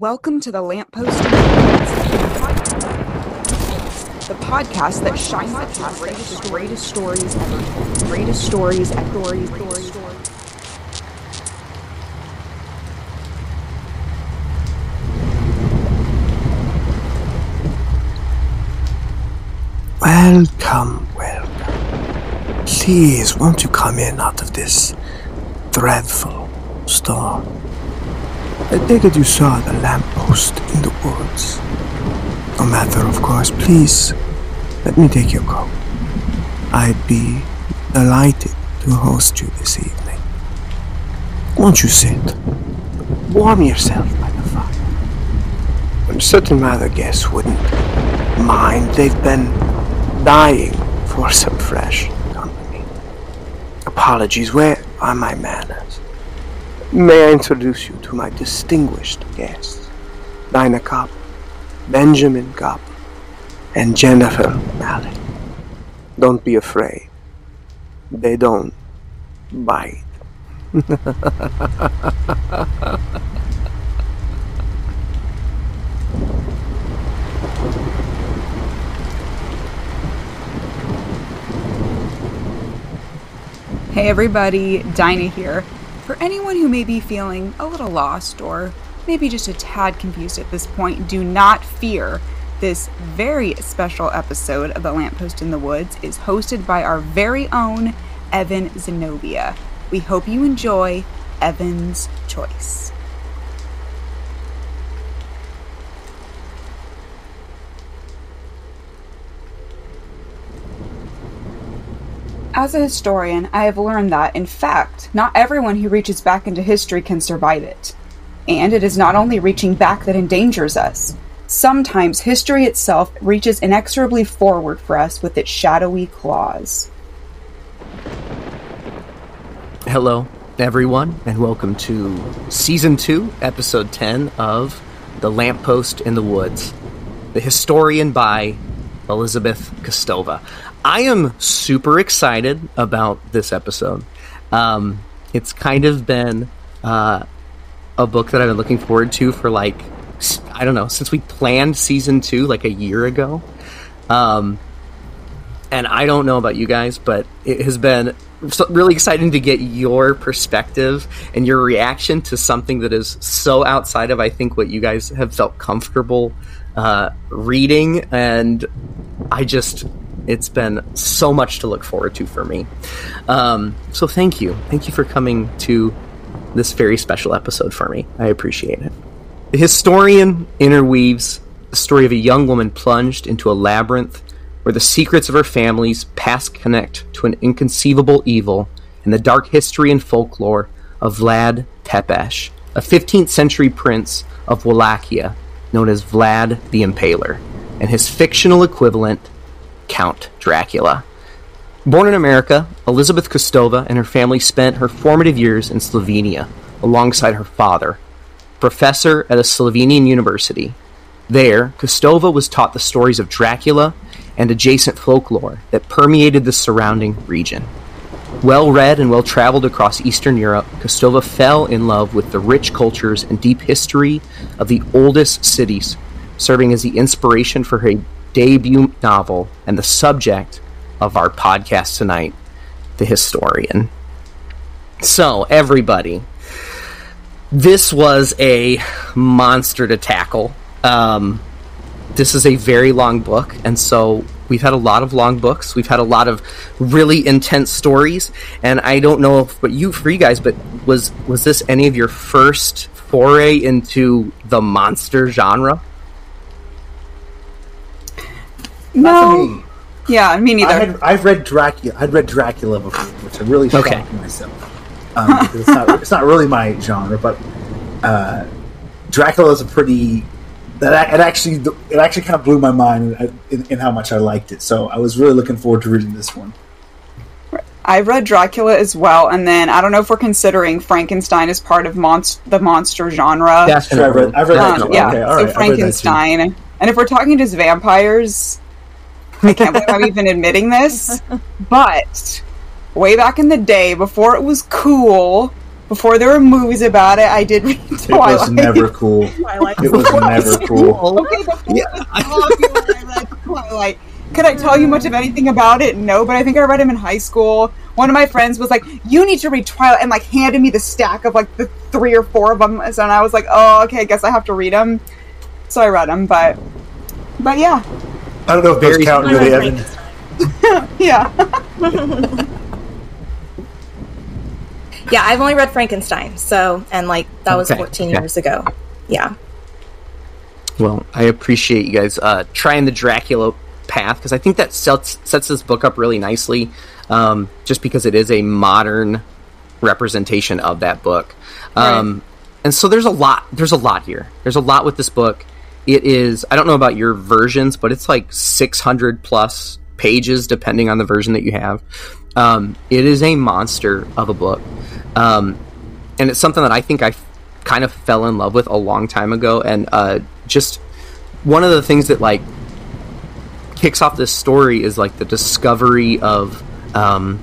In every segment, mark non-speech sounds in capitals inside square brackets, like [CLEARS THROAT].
Welcome to the Lamppost the podcast that shines the greatest, greatest stories ever. Greatest stories ever. Stories. Welcome, welcome. Please, won't you come in out of this dreadful storm? I take it you saw the lamppost in the woods. No matter, of course. Please, let me take your coat. I'd be delighted to host you this evening. Won't you sit? Warm yourself by the fire. I'm certain my other guests wouldn't mind. They've been dying for some fresh company. Apologies, where are my manners? May I introduce you to my distinguished guests, Dinah Kopp, Benjamin Kopp, and Jennifer Mallett. Don't be afraid. They don't bite. [LAUGHS] Hey everybody, Dinah here. For anyone who may be feeling a little lost or maybe just a tad confused at this point, do not fear. This very special episode of The Lamppost in the Woods is hosted by our very own Evan Zenobia. We hope you enjoy Evan's Choice. As a historian, I have learned that, in fact, not everyone who reaches back into history can survive it. And it is not only reaching back that endangers us. Sometimes history itself reaches inexorably forward for us with its shadowy claws. Hello, everyone, and welcome to Season 2, Episode 10 of The Lamppost in the Woods, The Historian by Elizabeth Kostova. I am super excited about this episode. Um, it's kind of been uh, a book that I've been looking forward to for like, I don't know, since we planned Season 2 like a year ago. Um, and I don't know about you guys, but it has been really exciting to get your perspective and your reaction to something that is so outside of I think what you guys have felt comfortable uh, reading, and I just it's been so much to look forward to for me. Um, so thank you, thank you for coming to this very special episode for me. I appreciate it. The historian interweaves the story of a young woman plunged into a labyrinth where the secrets of her family's past connect to an inconceivable evil and the dark history and folklore of Vlad Tepes, a 15th century prince of Wallachia known as Vlad the Impaler, and his fictional equivalent, Count Dracula. Born in America, Elizabeth Kostova and her family spent her formative years in Slovenia alongside her father, professor at a Slovenian university. There, Kostova was taught the stories of Dracula and adjacent folklore that permeated the surrounding region. Well read and well traveled across Eastern Europe, Kostova fell in love with the rich cultures and deep history of the oldest cities, serving as the inspiration for her debut novel and the subject of our podcast tonight, The Historian. So, everybody, this was a monster to tackle. Um, this is a very long book, and so we've had a lot of long books. We've had a lot of really intense stories, and I don't know if, but you for you guys, but was was this any of your first foray into the monster genre? Not for No. me. Yeah, me neither. I had, I've read Dracula. I'd read Dracula before, which I really shocked Okay. myself. Um, [LAUGHS] it's not it's not really my genre, but uh, Dracula is a pretty that it actually it actually kind of blew my mind in, in how much I liked it. So I was really looking forward to reading this one. I read Dracula as well, and then I don't know if we're considering Frankenstein as part of monst- the monster genre. Sure, I've read, I've read that Um, too. yeah, Okay, all so right, I've read that too. Frankenstein. And if we're talking just vampires, I can't believe I'm even admitting this, but way back in the day, before it was cool before there were movies about it, I did read Twilight. It was never [LAUGHS] cool. Twilight. It was never cool. Okay, before yeah. I read Twilight. Could I tell you much of anything about it? No, but I think I read him in high school. One of my friends was like, "You need to read Twilight," and like handed me the stack of like the three or four of them, and I was like, "Oh, okay, I guess I have to read them." So I read them, but but yeah, I don't know if those Very count, do they, Evan? yeah. [LAUGHS] Yeah, I've only read Frankenstein, so and like that was Okay, 14 okay. years ago. Yeah. Well, I appreciate you guys uh, trying the Dracula path because I think that sets sets this book up really nicely. Um, just because it is a modern representation of that book, um, and so there's a lot. There's a lot here. There's a lot with this book. It is. I don't know about your versions, but it's like 600 plus pages, depending on the version that you have. Um, it is a monster of a book, um, and it's something that I think I f- kind of fell in love with a long time ago, and uh, just one of the things that like kicks off this story is like the discovery of um,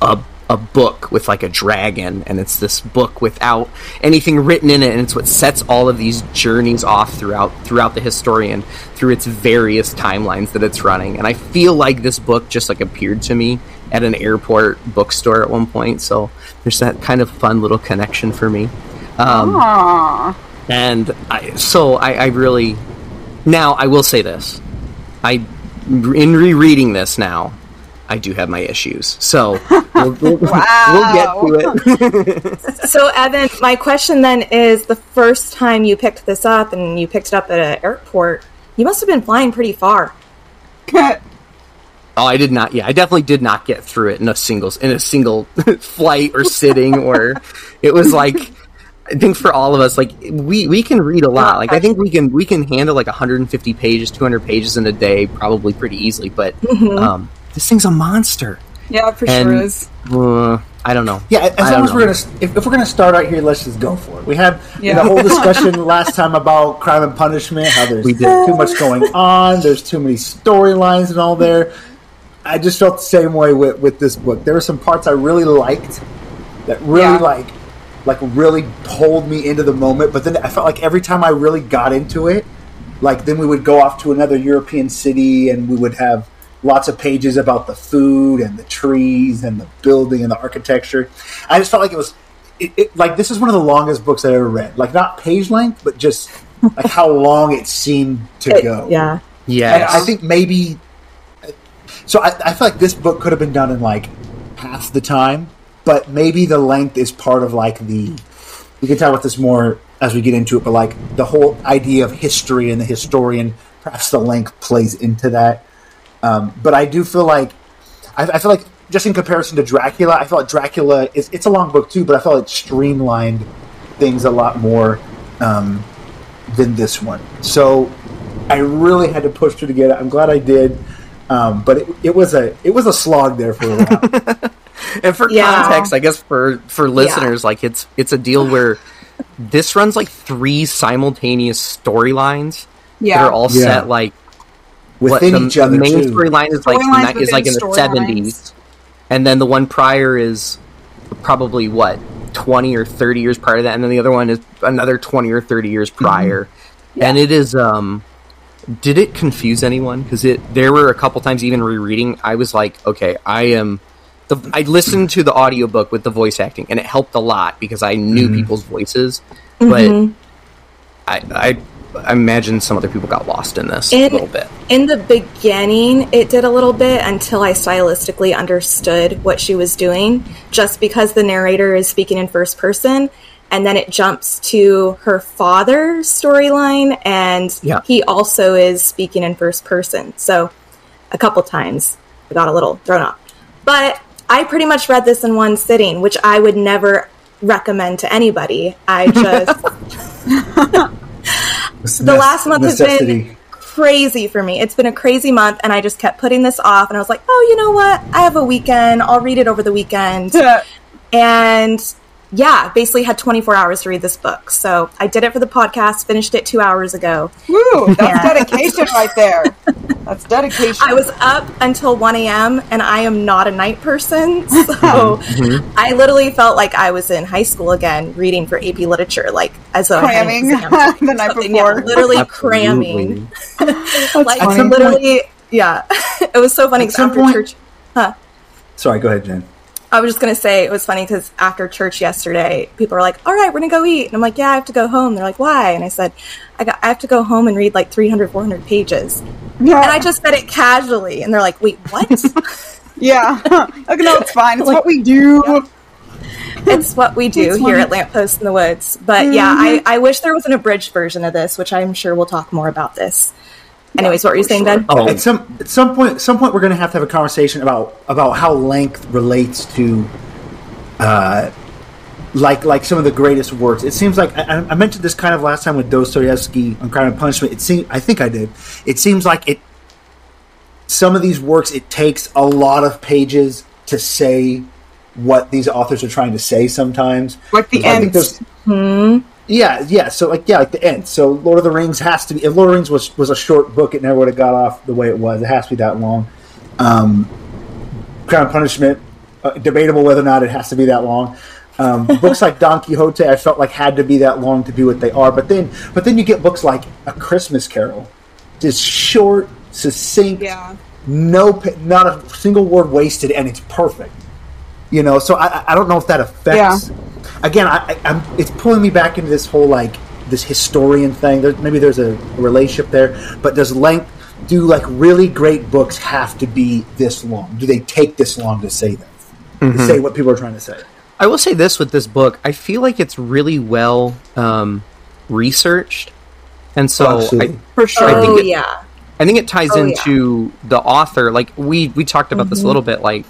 a a book with like a dragon, and it's this book without anything written in it, and it's what sets all of these journeys off throughout throughout the historian through its various timelines that it's running. And I feel like this book just like appeared to me at an airport bookstore at one point, so there's that kind of fun little connection for me. Um, Aww. and I, so I, I really now I will say this I in rereading this now I do have my issues so we'll, we'll, Wow. [LAUGHS] we'll get to it [LAUGHS] So Evan, my question then is: the first time you picked this up and you picked it up at an airport, you must have been flying pretty far. oh I did not yeah I definitely did not get through it in a single in a single [LAUGHS] flight or sitting or it was like I think for all of us, like we we can read a lot. Like I think we can we can handle like 150 pages, 200 pages in a day, probably pretty easily. But um, this thing's a monster. yeah, for And- sure is. Uh, I don't know. Yeah, as I long don't as we're gonna, if, if we're gonna start out here, let's just go for it. We had Yeah. the [LAUGHS] whole discussion last time about crime and punishment, how there's We did. too much going on, there's too many storylines and all there. I just felt the same way with, with this book. There were some parts I really liked that really Yeah. like like really pulled me into the moment, but then I felt like every time I really got into it, like then we would go off to another European city and we would have lots of pages about the food and the trees and the building and the architecture. I just felt like it was it, it, like this is one of the longest books I ever read. Like not page length, but just like how [LAUGHS] long it seemed to It- go. yeah. yeah. I think maybe. So I, I feel like this book could have been done in like half the time, but maybe the length is part of like the. We can talk about this more as we get into it, but like the whole idea of history and the historian, perhaps the length plays into that. Um, but I do feel like I, I feel like just in comparison to Dracula, I felt like Dracula is it's a long book too, but I felt it streamlined things a lot more um, than this one. So I really had to push through to get it. I'm glad I did, um, but it, it was a it was a slog there for a while. [LAUGHS] and for Yeah. context, I guess for for listeners, like it's it's a deal where this runs like three simultaneous storylines Yeah. that are all Yeah. set like what Within the, each other the main too. storyline is like Storylines ni- is like in the seventies, and then the one prior is probably what twenty or thirty years prior to that, and then the other one is another twenty or thirty years Mm-hmm. prior, and it is um. Did it confuse anyone? Because it there were a couple times even rereading. I was like, okay, I am. The, I listened to the audiobook with the voice acting, and it helped a lot because I knew Mm-hmm. people's voices. But I, I, I imagine some other people got lost in this a In- little bit. In the beginning, it did a little bit until I stylistically understood what she was doing, just because the narrator is speaking in first person. And then it jumps to her father's storyline, and Yeah. he also is speaking in first person. So, a couple times I got a little thrown off. But I pretty much read this in one sitting, which I would never recommend to anybody. I [LAUGHS] just the last month has been crazy for me. It's been a crazy month, and I just kept putting this off. And I was like, oh, you know what? I have a weekend. I'll read it over the weekend. [LAUGHS] and yeah, basically had 24 hours to read this book. So I did it for the podcast, finished it two hours ago. Woo, that's Yeah. dedication right there. That's dedication. I was up until 1 a.m. and I am not a night person. [LAUGHS] So mm-hmm. I literally felt like I was in high school again reading for AP literature, like as though Cramming I had [LAUGHS] the night something. Yeah, before. literally cramming. [LAUGHS] like funny. literally, yeah. it was so funny At 'cause some after point- church. Huh. Sorry, go ahead, Jen. I was just gonna say it was funny because after church yesterday, people were like, "All right, we're gonna go eat," and I'm like, "Yeah, I have to go home." They're like, "Why?" And I said, "I got, I have to go home and read like 300, 400 pages." yeah. And I just said it casually, and they're like, "Wait, what?" [LAUGHS] [LAUGHS] yeah. [LAUGHS] Like, no, it's fine. It's what we do. it's what we do here at Lamppost in the Woods. But yeah, I, mm-hmm. I wish there was an abridged version of this, which I'm sure we'll talk more about this. Anyways, what were you saying, Ben? Oh, At some at some point, at some point, we're going to have to have a conversation about about how length relates to, uh, like like some of the greatest works. It seems like I, I mentioned this kind of last time with Dostoevsky on Crime and Punishment. It seems I think I did. It seems like it. Some of these works, it takes a lot of pages to say what these authors are trying to say. Sometimes, Like the So I think ends. there's- yeah, yeah. So like, yeah, like the end. So Lord of the Rings has to be. If Lord of the Rings was was a short book, it never would have got off the way it was. It has to be that long. Um, Crown Punishment, uh, debatable whether or not it has to be that long. Um, [LAUGHS] books like Don Quixote, I felt like had to be that long to be what they are. But then, but then you get books like A Christmas Carol, just short, succinct, Yeah. no, not a single word wasted, and it's perfect. You know, so I, I- I don't know if that affects. Again, I, I, I'm, it's pulling me back into this whole like this historian thing. There, maybe there's a, relationship there, but does length do like really great books have to be this long? Do they take this long to say them? To say what people are trying to say? I will say this with this book. I feel like it's really well um, researched, and so Oh, I. For sure. I think Oh it- yeah, I think it ties Oh, yeah. into the author. Like we we talked about this a little bit. Like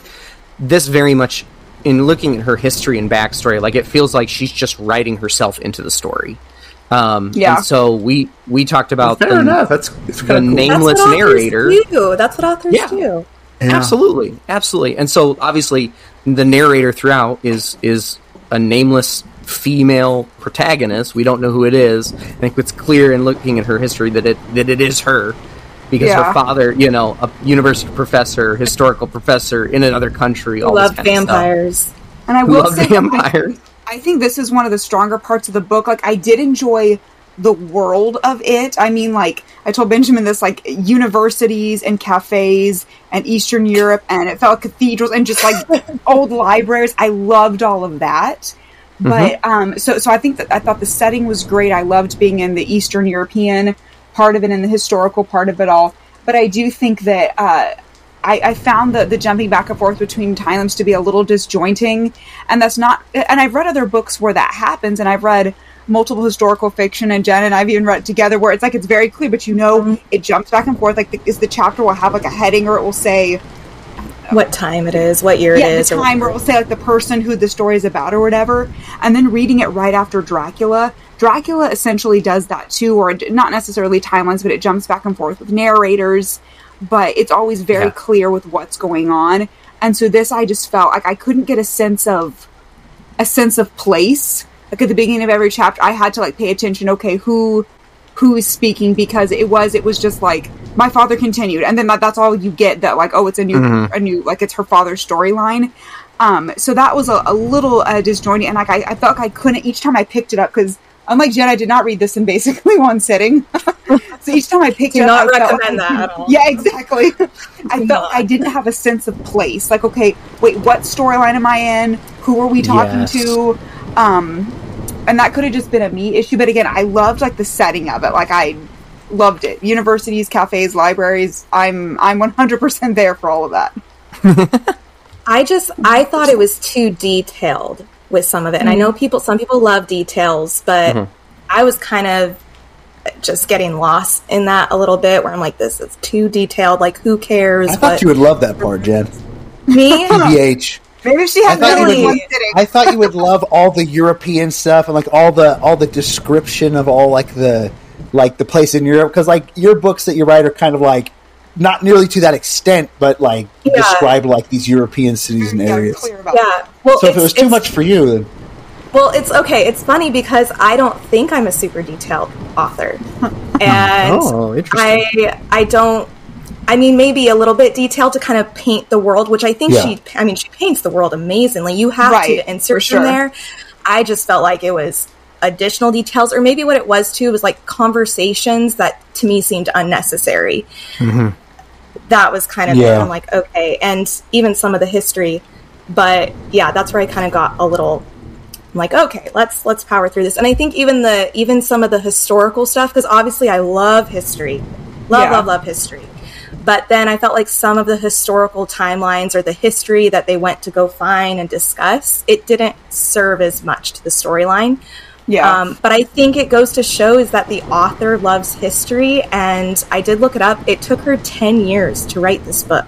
this very much in looking at her history and backstory. Like it feels like she's just writing herself into the story. Um, Yeah. And so we we talked about Fair the, enough. That's it's the kind of cool. name- that's Nameless narrator. Do. That's what authors Yeah. do. Yeah. Absolutely, absolutely. And so obviously the narrator throughout is is a nameless female protagonist. We don't know who it is. I think it's clear in looking at her history that it that it is her. Because Yeah. her father, you know, a university professor, historical professor in another country, all Love this kind of stuff. vampires. And I will Love say, vampires. I think this is one of the stronger parts of the book. Like, I did enjoy the world of it. I mean, like, I told Benjamin this, like, universities and cafes and Eastern Europe, and it felt like cathedrals and just like [LAUGHS] old libraries. I loved all of that. But um, so so I think that I thought the setting was great. I loved being in the Eastern European part of it and the historical part of it all. But I do think that uh, I, I found the, the jumping back and forth between timelines to be a little disjointing, and that's not. And I've read other books where that happens, and I've read multiple historical fiction, and Jen and I've even read it together where it's like it's very clear, but you know it jumps back and forth. Like the, is the chapter will have like a heading, or it will say What time it is? What year yeah, it is? the or time where it will say like the person who the story is about or whatever, and then reading it right after Dracula. Dracula essentially does that too, or not necessarily timelines, but it jumps back and forth with narrators, but it's always very Yeah. clear with what's going on. And so this, I just felt like I couldn't get a sense of a sense of place. Like at the beginning of every chapter, I had to like pay attention. Okay, who who is speaking because it was it was just like my father continued and then that, that's all you get that like oh it's a new a new like it's her father's storyline um so that was a, a little uh, disjointing and like I, I felt like i couldn't each time i picked it up because unlike jen i did not read this in basically [LAUGHS] one sitting. [LAUGHS] So each time i picked Do it up not I recommend like- that at all. yeah exactly. [LAUGHS] I felt i didn't have a sense of place. Like okay wait what storyline am i in? Who are we talking Yes. to? Um and that could have just been a me issue but again i loved like the setting of it. Like i loved it. Universities cafes libraries i'm i'm 100% there for all of that. I just I thought it was too detailed with some of it, and I know mm-hmm. people. Some people love details, but mm-hmm. I was kind of just getting lost in that a little bit. Where I'm like, this is too detailed. Like, who cares? I thought But you would love that part, Jen. me. [LAUGHS] BH. maybe she I had thought, you really Really? would, I thought you would love all the European stuff and like all the all the description of all like the like the place in Europe because like your books that you write are kind of like not nearly to that extent, but like Yeah. describe like these European cities and areas. clear about Yeah. Well, So if it was too much for you, then Well, it's okay. It's funny because I don't think I'm a super detailed author, and Oh, interesting. I I don't I mean, maybe a little bit detailed to kind of paint the world, which I think Yeah. she, I mean, she paints the world amazingly. You have Right, to insert for sure. in there. I just felt like it was additional details, or maybe what it was too was like conversations that to me seemed unnecessary. Mm-hmm. That was kind of, Yeah. I'm like, okay. And even some of the history. But yeah, that's where I kind of got a little I'm like, okay, let's let's power through this. And I think even the even some of the historical stuff, because obviously I love history, love Yeah. love love history. But then I felt like some of the historical timelines or the history that they went to go find and discuss, it didn't serve as much to the storyline. Yeah. Um, but I think it goes to show is that the author loves history, and I did look it up. It took her ten years to write this book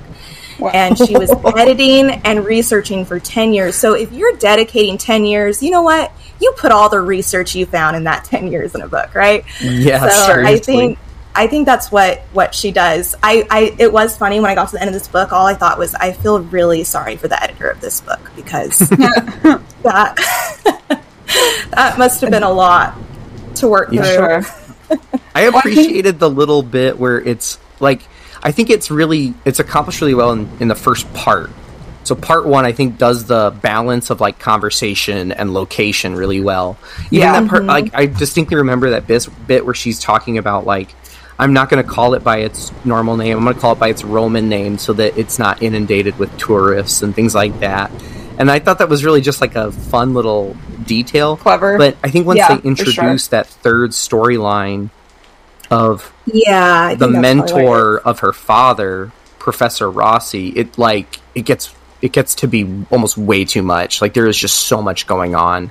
and she was [LAUGHS] editing and researching for 10 years. So if you're dedicating 10 years, you know what? You put all the research you found in that 10 years in a book, right? Yeah, so I think I think that's what what she does. I, I it was funny when I got to the end of this book. All I thought was I feel really sorry for the editor of this book because [LAUGHS] [LAUGHS] that [LAUGHS] that must have been a lot to work Yeah. through. sure. I appreciated the little bit where it's like I think it's really it's accomplished really well in, in the first part. So part one I think does the balance of like conversation and location really well. Even Yeah. that part mm-hmm. like I distinctly remember that bis- bit where she's talking about like I'm not going to call it by its normal name. I'm going to call it by its Roman name so that it's not inundated with tourists and things like that. And I thought that was really just like a fun little detail. Clever. But I think once Yeah, they for sure. introduce that third storyline of Yeah, I the that's probably what it mentor of her father, Professor Rossi, it like it gets it gets to be almost way too much. Like there is just so much going on.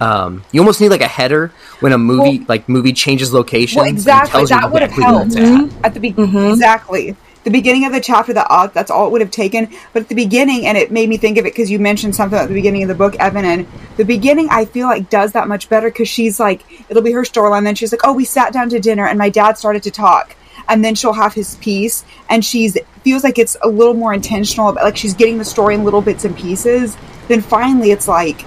Um, you almost need like a header when a movie like movie changes location. Well, exactly. That would have exactly where it's helped at. at the beginning. Exactly. The beginning of the chapter, that uh, that's all it would have taken. But at the beginning, and it made me think of it because you mentioned something at the beginning of the book, Evan, and the beginning I feel like does that much better because she's like, it'll be her storyline. Then she's like, oh, we sat down to dinner and my dad started to talk, and then she'll have his piece, and she's feels like it's a little more intentional, about, like she's getting the story in little bits and pieces. Then finally, it's like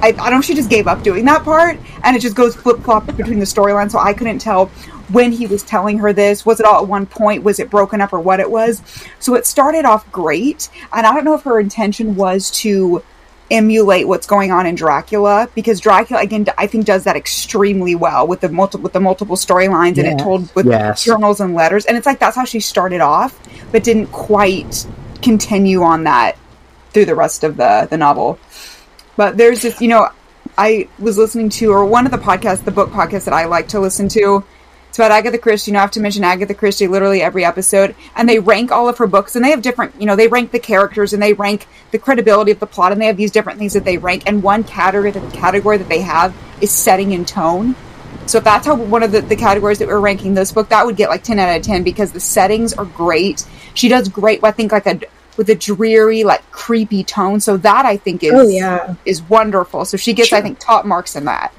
I, I don't know she just gave up doing that part and it just goes flip flop between the storylines. So I couldn't tell when he was telling her this. Was it all at one point? Was it broken up or what it was? So it started off great. And I don't know if her intention was to emulate what's going on in Dracula because Dracula again I think does that extremely well with the multiple with the multiple storylines and it told with Yes. journals and letters and it's like that's how she started off but didn't quite continue on that through the rest of the the novel. But there's this, you know, I was listening to, or one of the podcasts, the book podcast that I like to listen to. It's about Agatha Christie. You know, I have to mention Agatha Christie literally every episode. And they rank all of her books, and they have different, you know, they rank the characters and they rank the credibility of the plot, and they have these different things that they rank. And one category, the category that they have is setting and tone. So if that's how one of the, the categories that we're ranking this book, that would get like 10 out of 10 because the settings are great. She does great, I think, like a with a dreary, like creepy tone. So that I think is Oh, yeah. is wonderful. So she gets, I think, top marks in that.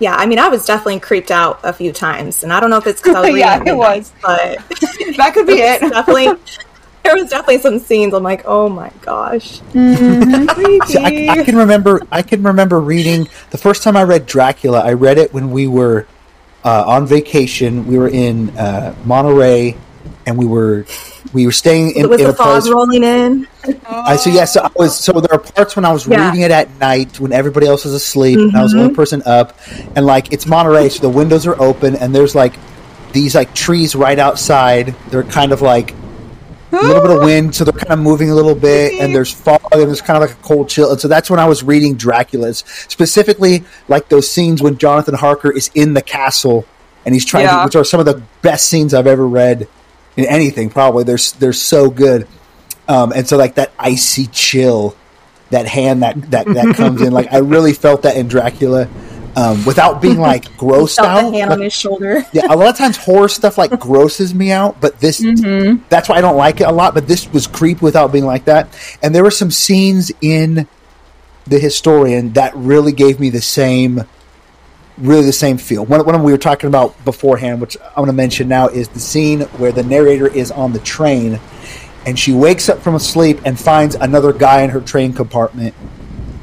Yeah, I mean, I was definitely creeped out a few times, and I don't know if it's because I was [LAUGHS] reading Yeah, it was. but [LAUGHS] That could be it. definitely [LAUGHS] there was definitely some scenes. I'm like, oh my gosh, See, I, I can remember. I can remember reading the first time I read Dracula. I read it when we were uh, on vacation. We were in uh, Monterey, and we were we were staying in, was in the a fog place. rolling in? I so yes, I was. So there are parts when I was Yeah. reading it at night when everybody else was asleep, and I was the only mm-hmm. person up. And like it's Monterey, so the windows are open, and there's like these like trees right outside. They're kind of like a little bit of [GASPS] wind, so they're kind of moving a little bit, and there's fog, and there's kind of like a cold chill. And so that's when I was reading Dracula's, specifically like those scenes when Jonathan Harker is in the castle and he's trying Yeah. to, which are some of the best scenes I've ever read in anything. Probably they're they're so good, um, and so like that icy chill, that hand that that that comes in, like I really felt that in Dracula. Um, without being [LAUGHS] like grossed out, hand Like, on his shoulder. [LAUGHS] yeah, a lot of times horror stuff like grosses me out, but this that's why I don't like it a lot. But this was creep without being like that. And there were some scenes in the historian that really gave me the same, really the same feel. One, one of them we were talking about beforehand, which I want to mention now, is the scene where the narrator is on the train, and she wakes up from a sleep and finds another guy in her train compartment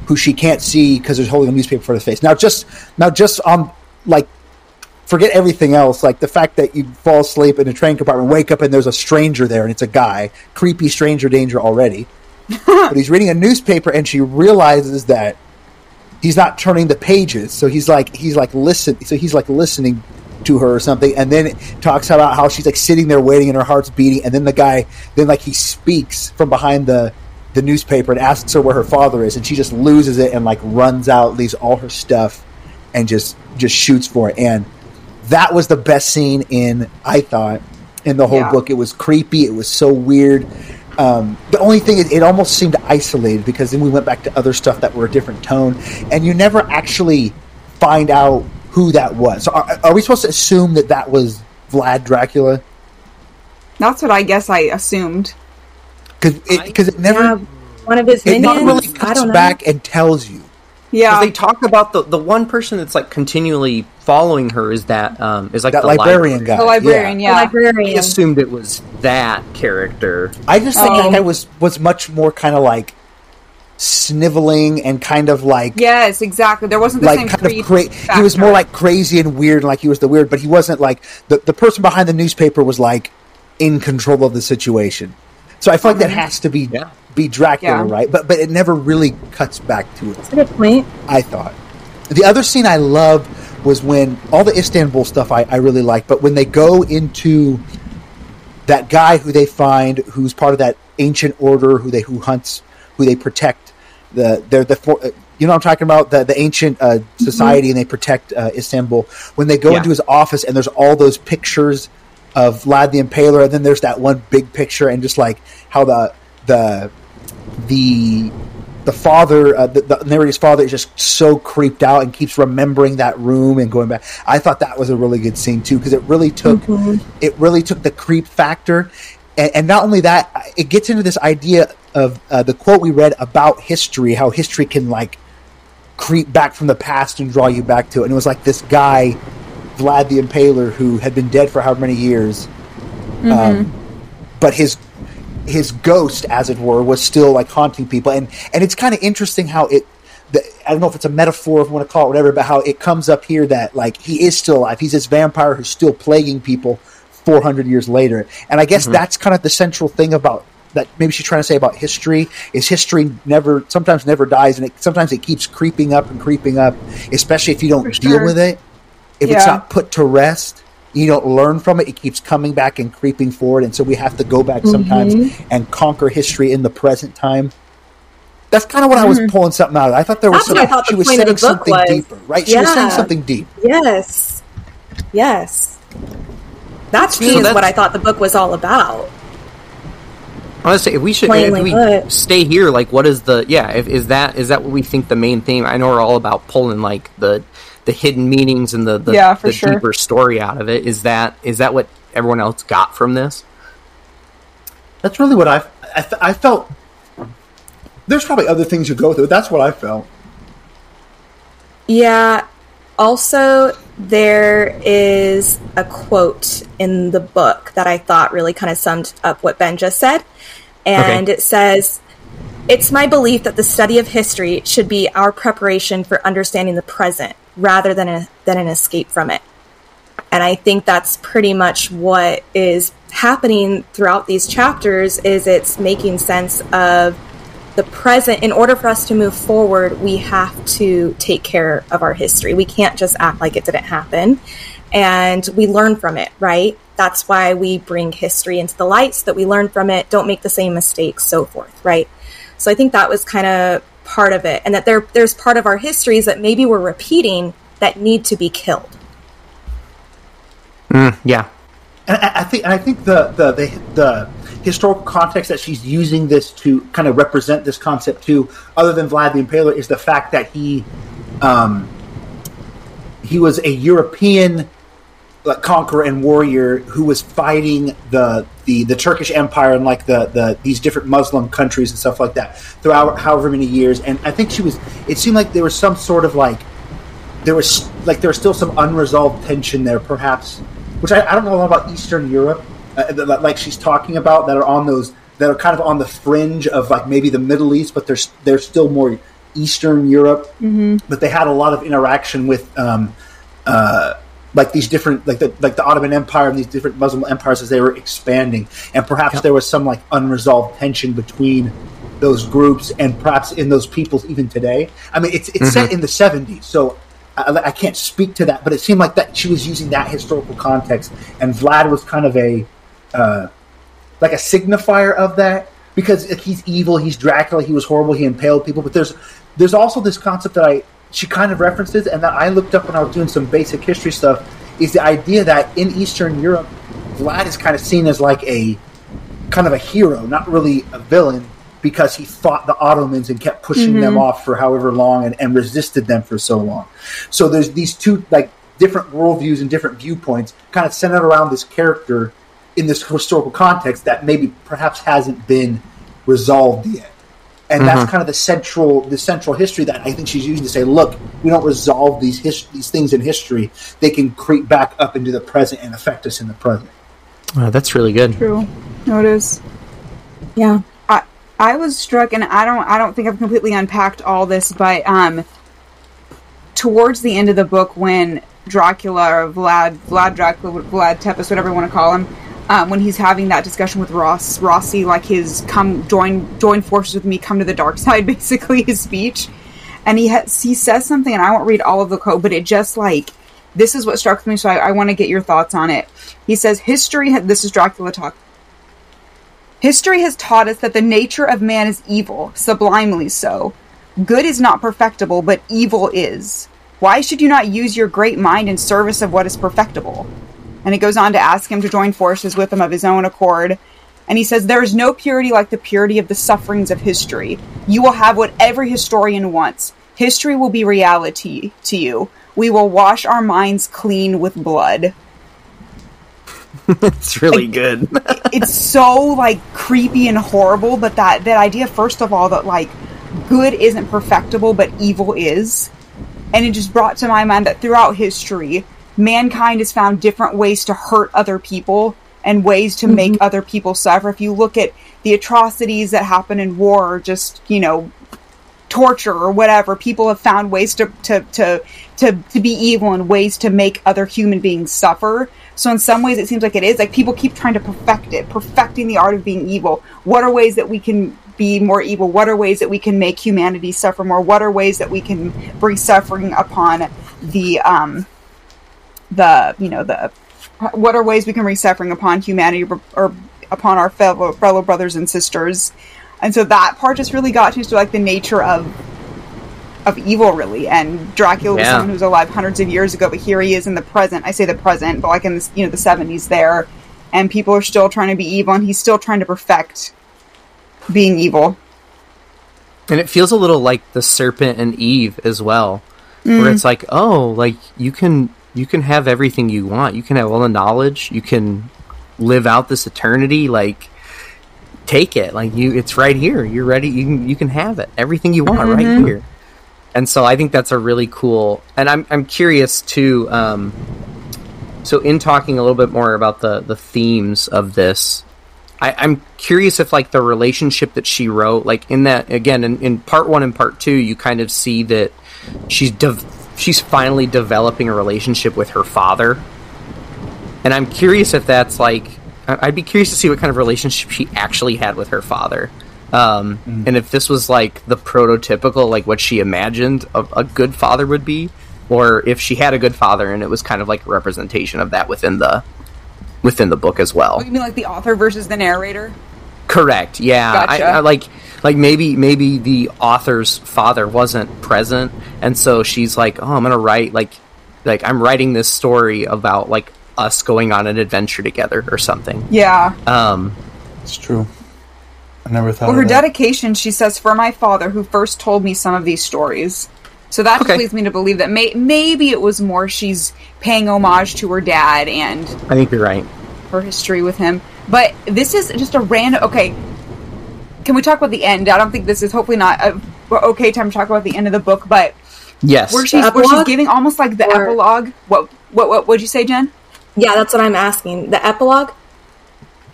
who she can't see because they're holding a newspaper for the face. Now, just now, just on like forget everything else. Like the fact that you fall asleep in a train compartment, wake up, and there's a stranger there, and it's a guy, creepy stranger danger already. [LAUGHS] but he's reading a newspaper, and she realizes that he's not turning the pages. So he's like he's like listen. So he's like listening to her or something, and then talks about how she's like sitting there waiting, and her heart's beating, and then the guy then like he speaks from behind the the newspaper and asks her where her father is, and she just loses it and like runs out, leaves all her stuff, and just just shoots for it. And that was the best scene in I thought in the whole Yeah. book. It was creepy. It was so weird. Um, the only thing is, it almost seemed isolated because then we went back to other stuff that were a different tone, and you never actually find out who that was. So are, are we supposed to assume that that was Vlad Dracula? That's what I guess I assumed. Because it, because it never Yeah, one of his it minions. not really I cuts don't know. back and tells you. Yeah. They talk about the the one person that's like continually following her is that um is like That the librarian guy. the librarian, yeah. The yeah. I assumed it was that character. I just think Oh. that guy was was much more kind of like sniveling and kind of like Yes, exactly. There wasn't the like same kind of cra- he was more like crazy and weird like he was the weird but he wasn't like the the person behind the newspaper was like in control of the situation so i feel like that has to be Yeah. be dracula Mm-hmm. Yeah. right but but it never really cuts back to it That's a good point. i thought the other scene i loved was when all the istanbul stuff i, I really liked but when they go into that guy who they find who's part of that ancient order who they who hunts who they protect the they're the for, uh, you know what I'm talking about the the ancient uh, society and they protect uh, Istanbul when they go Yeah. into his office and there's all those pictures of Vlad the Impaler and then there's that one big picture and just like how the the the the father, uh, the, the narrator's father, is just so creeped out and keeps remembering that room and going back. I thought that was a really good scene too because it really took it really took the creep factor, and, and not only that, it gets into this idea of uh, the quote we read about history, how history can like creep back from the past and draw you back to it. And it was like this guy, Vlad the Impaler, who had been dead for however many years, um, but his his ghost, as it were, was still like haunting people. And and it's kind of interesting how it. The, I don't know if it's a metaphor, if you want to call it whatever, but how it comes up here that like he is still alive. He's this vampire who's still plaguing people 400 years later. And I guess that's kind of the central thing about that. Maybe she's trying to say about history is history never sometimes never dies, and it, sometimes it keeps creeping up and creeping up, especially if you don't For deal sure. with it. If it's not put to rest, you don't learn from it. It keeps coming back and creeping forward, and so we have to go back sometimes mm-hmm. and conquer history in the present time. That's kind of what I was mm-hmm. pulling something out of. I thought there was That's I something, thought she the was point of saying the book something was. deeper, right? She was saying something deep. Yes. Yes. That to me So is what I thought the book was all about. I want to say if we should Plainly if we put. stay here, like what is the yeah? If, is that is that what we think the main theme? I know we're all about pulling like the the hidden meanings and the the, Yeah, for the sure. deeper story out of it. Is that is that what everyone else got from this? That's really what I I, th- I felt. There's probably other things you go through. That's what I felt. Yeah. Also, there is a quote in the book that I thought really kind of summed up what Ben just said. And Okay. it says, It's my belief that the study of history should be our preparation for understanding the present rather than, a, than an escape from it. And I think that's pretty much what is happening throughout these chapters is it's making sense of the present. In order for us to move forward we have to take care of our history. We can't just act like it didn't happen. And we learn from it right? That's why we bring history into the light so that we learn from it don't make the same mistakes so forth right? So i think that was kind of part of it and that there there's part of our histories that maybe we're repeating that need to be killed. Yeah, And I, I think I think the, the the the historical context that she's using this to kind of represent this concept to, other than Vlad the Impaler, is the fact that he um, he was a European like conqueror and warrior who was fighting the the, the Turkish Empire and like the, the these different Muslim countries and stuff like that throughout however many years. And I think she was. It seemed like there was some sort of like there was like there was still some unresolved tension there, perhaps, which I, I don't know a lot about Eastern Europe, uh, like she's talking about that are on those that are kind of on the fringe of like maybe the Middle East, but there's they're still more Eastern Europe. Mm-hmm. But they had a lot of interaction with um, uh, like these different like the like the Ottoman Empire and these different Muslim empires as they were expanding, and perhaps Yep. there was some like unresolved tension between those groups and perhaps in those peoples even today. I mean, it's it's set in the seventies, so. I, I can't speak to that, but it seemed like that she was using that historical context, and Vlad was kind of a uh, like a signifier of that because he's evil, he's Dracula, he was horrible, he impaled people. But there's there's also this concept that I she kind of references and that I looked up when I was doing some basic history stuff is the idea that in Eastern Europe, Vlad is kind of seen as like a kind of a hero, not really a villain, because he fought the Ottomans and kept pushing them mm-hmm. off for however long and, and resisted them for so long. So there's these two like different worldviews and different viewpoints kind of centered around this character in this historical context that maybe perhaps hasn't been resolved yet. And that's kind of the central the central history that I think she's using to say, look, we don't resolve these his- these things in history; they can creep back up into the present and affect us in the present. Oh, that's really good. True. No, it is. Yeah. I I was struck, and I don't I don't think I've completely unpacked all this, but um, towards the end of the book, when Dracula or Vlad Vlad Dracula Vlad Tepes, whatever you want to call him, um, when he's having that discussion with Ross Rossi, like his come join join forces with me, come to the dark [LAUGHS] side, basically his speech, and he ha- he says something, and I won't read all of the quote, but it just like this is what struck me, so I, I want to get your thoughts on it. He says, "History." Ha- this is Dracula talk. History has taught us that the nature of man is evil, sublimely so. Good is not perfectible, but evil is. Why should you not use your great mind in service of what is perfectible? And it goes on to ask him to join forces with him of his own accord. And he says, There is no purity like the purity of the sufferings of history. You will have what every historian wants. History will be reality to you. We will wash our minds clean with blood. [LAUGHS] It's really good. [LAUGHS] it's so like creepy and horrible but that that idea first of all that like good isn't perfectible but evil is and it just brought to my mind that throughout history mankind has found different ways to hurt other people and ways to make other people suffer. If you look at the atrocities that happen in war or just you know torture or whatever people have found ways to to to to, to be evil and ways to make other human beings suffer. So in some ways it seems like it is. Like people keep trying to perfect it perfecting the art of being evil. What are ways that we can be more evil? What are ways that we can make humanity suffer more? What are ways that we can bring suffering upon the um the you know the what are ways we can bring suffering upon humanity or, upon our fellow fellow brothers and sisters. And so that part just really got to so like the nature of of evil really. And dracula was someone who's alive hundreds of years ago but here he is in the present. I say the present but like in the you know the 70s there. And people are still trying to be evil and he's still trying to perfect being evil. And it feels a little like the serpent and Eve as well, where mm. it's like, oh, like you can you can have everything you want. You can have all the knowledge. You can live out this eternity. Like, take it. Like you, it's right here. You're ready. You can you can have it. Everything you want right here. And so I think that's a really cool. And I'm I'm curious too. Um, so in talking a little bit more about the the themes of this, I, I'm curious if like the relationship that she wrote, like in that again in, in part one and part two, you kind of see that she's she's finally developing a relationship with her father, and I'm curious if that's like I- I'd be curious to see what kind of relationship she actually had with her father, um, and if this was like the prototypical like what she imagined a, a good father would be, or if she had a good father and it was kind of like a representation of that within the within the book as well. oh, you mean like the author versus the narrator Correct. Yeah. Gotcha. I, I like like maybe maybe the author's father wasn't present, and so she's like, "Oh, I'm gonna write like like I'm writing this story about like us going on an adventure together or something." yeah Um, It's true. I never thought Well, her of that. dedication, she says, for my father who first told me some of these stories. So that just Okay. leads me to believe that may- maybe it was more she's paying homage to her dad and I think you're right. her history with him. But this is just a random. Okay, can we talk about the end? I don't think this is hopefully not a okay time to talk about the end of the book, but Yes. where she's where she's giving almost like the Or- epilogue. What what what would you say, Jen? Yeah, that's what I'm asking. The epilogue?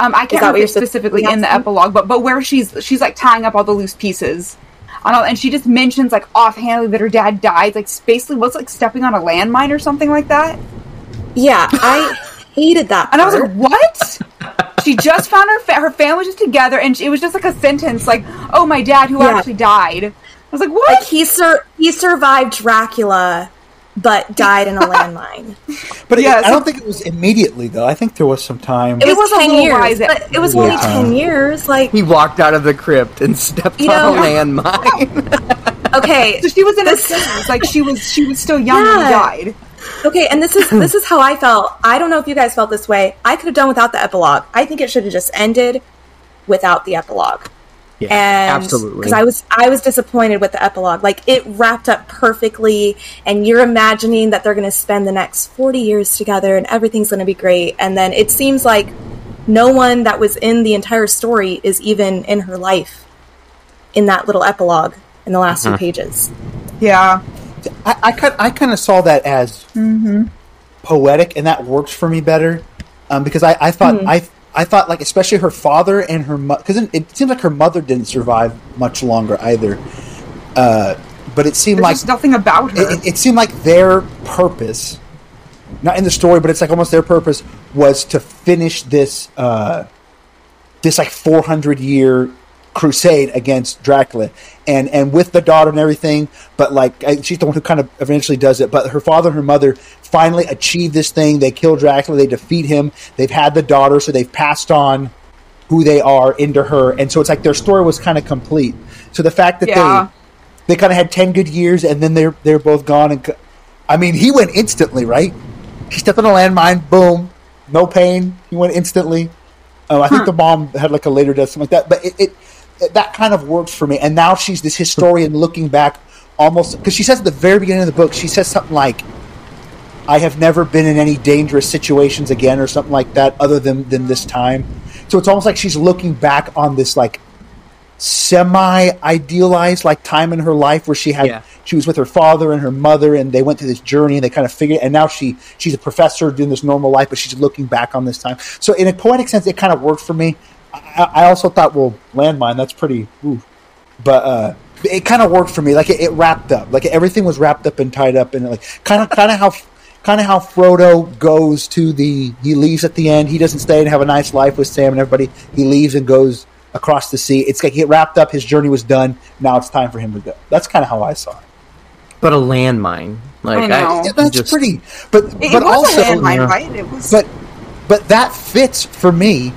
Um, I can't that remember specifically in the epilogue, but but where she's she's like tying up all the loose pieces. I don't, and she just mentions like offhandedly that her dad died, like basically was like stepping on a landmine or something like that. Yeah, I [LAUGHS] hated that. And I was like, what? she just found her fa- her family just together, and it was just like a sentence, like, "Oh, my dad, who Yeah. actually died." I was like, what? like he sur- he survived Dracula, but [LAUGHS] died in a landmine. But Yeah, I don't think it was immediately though. I think there was some time. It was, was ten little years, rise- but it was Yeah. only ten years. Like, He walked out of the crypt and [LAUGHS] stepped You on a landmine. [LAUGHS] okay, so she was in her this- sentence, like she was she was still young when he died. Okay, and this is [LAUGHS] this is how I felt. I don't know if you guys felt this way. I could have done without the epilogue. I think it should have just ended without the epilogue. yeah, and absolutely. because I was I was disappointed with the epilogue. Like it wrapped up perfectly, and you're imagining that they're going to spend the next forty years together, and everything's going to be great. And then it seems like no one that was in the entire story is even in her life in that little epilogue in the last Uh-huh. few pages. Yeah, I, kind I kind of saw that as poetic, and that works for me better um, because I, I thought I I thought like especially her father and her mother because it, it seems like her mother didn't survive much longer either. Uh, but it seemed there's like nothing about her. it, it, it seemed like their purpose, not in the story, but it's like almost their purpose was to finish this uh, this like 400 year crusade against Dracula, and and with the daughter and everything. But like she's the one who kind of eventually does it. But her father and her mother finally achieve this thing. They kill Dracula. They defeat him. They've had the daughter, so they've passed on who they are into her, and so it's like their story was kind of complete. So the fact that Yeah. they they kind of had 10 good years and then they're they're both gone and i mean he went instantly right he stepped on a landmine boom no pain he went instantly uh, i think the mom had like a later death something like that but it, it that kind of works for me. And now she's this historian looking back almost because she says at the very beginning of the book she says something like i have never been in any dangerous situations again or something like that other than than this time. So it's almost like she's looking back on this like semi idealized like time in her life where she had Yeah. she was with her father and her mother and they went through this journey and they kind of figured and now she she's a professor doing this normal life but she's looking back on this time. So in a poetic sense it kind of worked for me i, I also thought well landmine that's pretty ooh. but uh it kind of worked for me like it, it wrapped up like everything was wrapped up and tied up and like kind of kind of how kind of how Frodo goes to the he leaves at the end he doesn't stay and have a nice life with Sam and everybody he leaves and goes across the sea it's like he wrapped up his journey was done now it's time for him to go that's kind of how I saw it but a landmine, like I know. yeah, that's just- pretty but it, but it was also a landmine, yeah. right? It was. but but that fits for me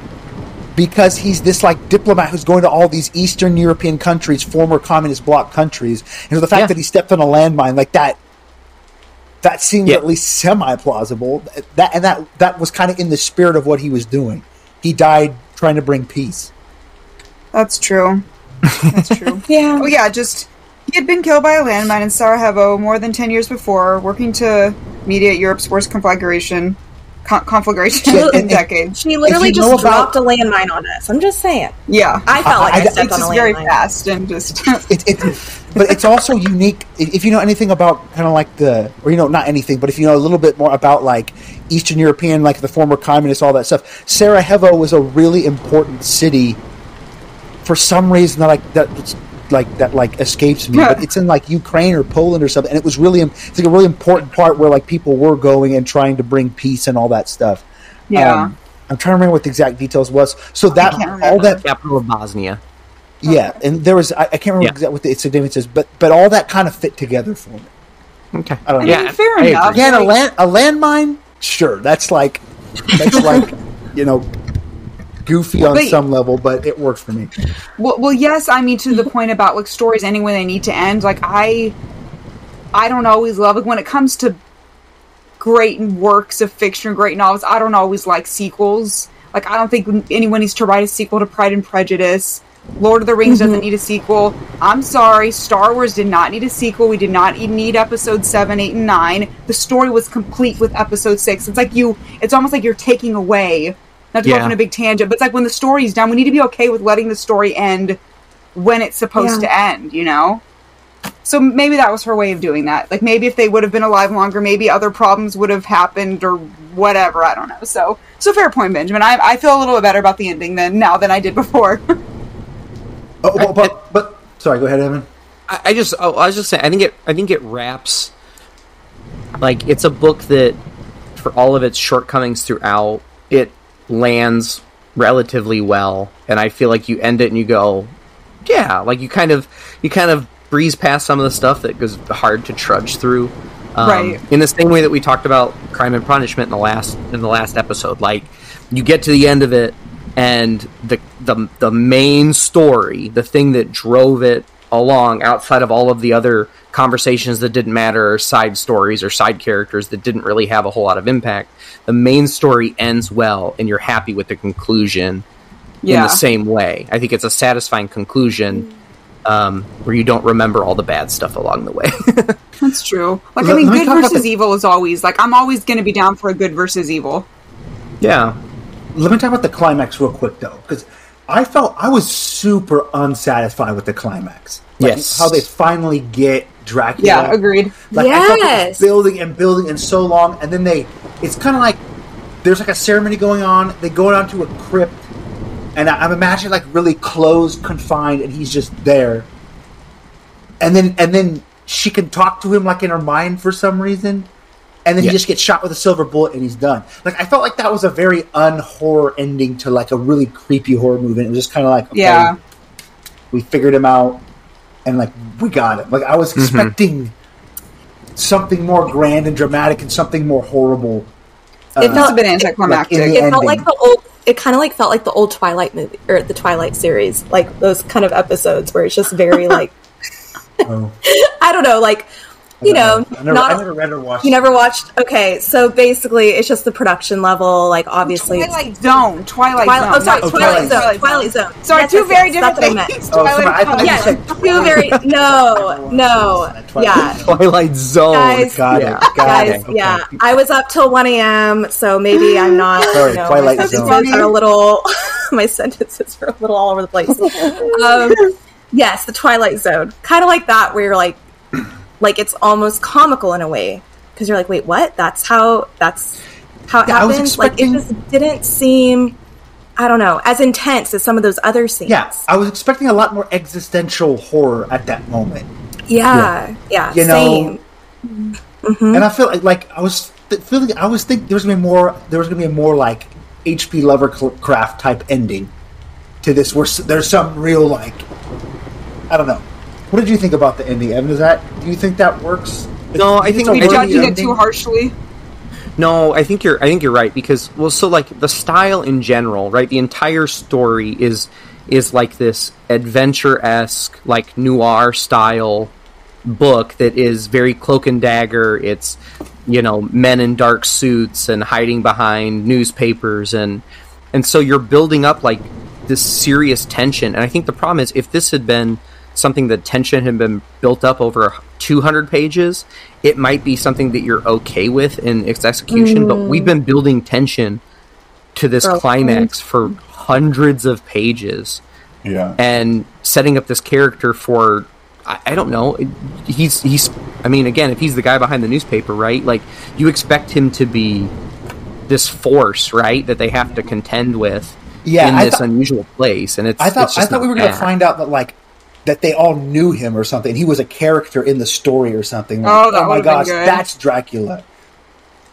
because he's this like diplomat who's going to all these Eastern European countries, former communist bloc countries, and so the fact Yeah. that he stepped on a landmine like that, that seems Yeah. at least semi plausible. That and that that was kind of in the spirit of what he was doing. He died trying to bring peace. That's true. That's true. [LAUGHS] Yeah. Oh yeah, just he had been killed by a landmine in Sarajevo more than ten years before, working to mediate Europe's worst conflagration, con- conflagration Yeah, [LAUGHS] in decades. She literally just know about- dropped a landmine on us. I'm just saying. Yeah, I felt like I- I, I- stepped it's on a just very fast and just. [LAUGHS] It, it, but it's also unique if if you know anything about kind of like the, or you know, not anything, but if you know a little bit more about like Eastern European, like the former communists, all that stuff. Sarajevo was a really important city for some reason that like that it's like that like escapes me. but it's in like Ukraine or Poland or something, and it was really it's like a really important part where like people were going and trying to bring peace and all that stuff. Yeah. Um, I'm trying to remember what the exact details was. So that all remember. that capital of Bosnia. yeah, and there was I, I can't remember Yeah. exactly what the, it's David says, but but all that kind of fit together for me. Okay, I don't I know. mean, Yeah, fair I enough. Again, a land a landmine, sure, that's like that's like [LAUGHS] you know goofy on But- some level, but it works for me. Well, well, yes. I mean, to the mm-hmm. point about like stories ending when they need to end. Like I, I don't always love like when it comes to great works of fiction, great novels. I don't always like sequels. Like I don't think anyone needs to write a sequel to Pride and Prejudice. Lord of the Rings doesn't mm-hmm. need a sequel. I'm sorry, Star Wars did not need a sequel. We did not e- need episode 7, 8, and 9. The story was complete with episode 6. It's like you, it's almost like you're taking away, not to go off on a big tangent, but it's like when the story's done, we need to be okay with letting the story end when it's supposed Yeah. to end, you know? So maybe that was her way of doing that. Like maybe if they would have been alive longer, maybe other problems would have happened or whatever. I don't know. So, so fair point, Benjamin. I, I feel a little bit better about the ending than now than I did before. [LAUGHS] Oh, but, but but sorry, go ahead, Evan. I, I just oh, I was just saying I think it I think it wraps like it's a book that for all of its shortcomings throughout, it lands relatively well, and I feel like you end it and you go, yeah, like you kind of you kind of breeze past some of the stuff that goes hard to trudge through. Um, Right. In the same way that we talked about Crime and Punishment in the last in the last episode, like you get to the end of it, and the the the main story, the thing that drove it along, outside of all of the other conversations that didn't matter, or side stories or side characters that didn't really have a whole lot of impact, the main story ends well, and you're happy with the conclusion yeah. in the same way. I think it's a satisfying conclusion um, where you don't remember all the bad stuff along the way. [LAUGHS] That's true. Like, I mean, good versus evil is always like I'm always going to be down for a good versus evil. yeah. Let me talk about the climax real quick, though, because I felt I was super unsatisfied with the climax. Like, Yes. how they finally get Dracula. Yeah, agreed. Like I felt it Yes. was building and building and so long, and then they. It's kind of like there's like a ceremony going on. They go down to a crypt, and I, I'm imagining like really closed, confined, and he's just there. And then and then she can talk to him like in her mind for some reason, and then Yeah. he just gets shot with a silver bullet and he's done. Like I felt like that was a very un-horror ending to like a really creepy horror movie. And it was just kind of like okay, Yeah. we figured him out, and like we got him. Like I was mm-hmm. expecting something more grand and dramatic and something more horrible. It It's felt a bit uh, anticlimactic. Like in the it felt ending. like the old it kind of like felt like the old twilight movie or the twilight series like those kind of episodes where it's just very like [LAUGHS] Oh. [LAUGHS] i don't know like you know I never, not I never read or watched. you never watched okay so basically it's just the production level like obviously Twilight Zone. Twilight, Twilight, Zone. oh sorry not twilight, Twilight zone twilight zone Sorry, Yes, two yes, very yes, different that's what I meant. things. Oh, sorry, Twilight I thought Zone. you yes said two very no no Twilight. yeah [LAUGHS] Twilight Zone. Guys, Got Yeah. it. Got guys, it. Okay. yeah, I was up till one a.m., so maybe I'm not. [LAUGHS] Sorry, you know, Twilight my Zone. sentences are a little. [LAUGHS] my sentences are a little all over the place. Um, yes, the Twilight Zone, kind of like that, where you're like, like it's almost comical in a way because you're like, wait, what? That's how. That's how it Yeah, happens. Like it just didn't seem. I don't know, as intense as some of those other scenes. Yeah, I was expecting a lot more existential horror at that moment, yeah, yeah. You know, same. Mm-hmm. and I feel like like I was th- feeling I was thinking there was gonna be more there was gonna be a more like H.P. Lovecraft type ending to this, where s- there's some real like I don't know. What did you think about the ending, Evan? Is that do you think that works? No, I think we We I think judging it too harshly. No, I think you're. I think you're right because well, so like the style in general, right? The entire story is is like this adventure esque, like noir style book that is very cloak and dagger. It's you know men in dark suits and hiding behind newspapers and and so you're building up like this serious tension. And I think the problem is if this had been something that tension had been built up over 200 pages, it might be something that you're okay with in its execution. But we've been building tension to this For a climax for hundreds of pages Yeah. and setting up this character for I, I don't know he's he's I mean again if he's the guy behind the newspaper right like you expect him to be this force right that they have to contend with Yeah, in I this thought- unusual place and it's I thought it's I thought we were going to find out that like that they all knew him or something. He was a character in the story or something. Like, Oh, that oh my would've been gosh, good. that's Dracula.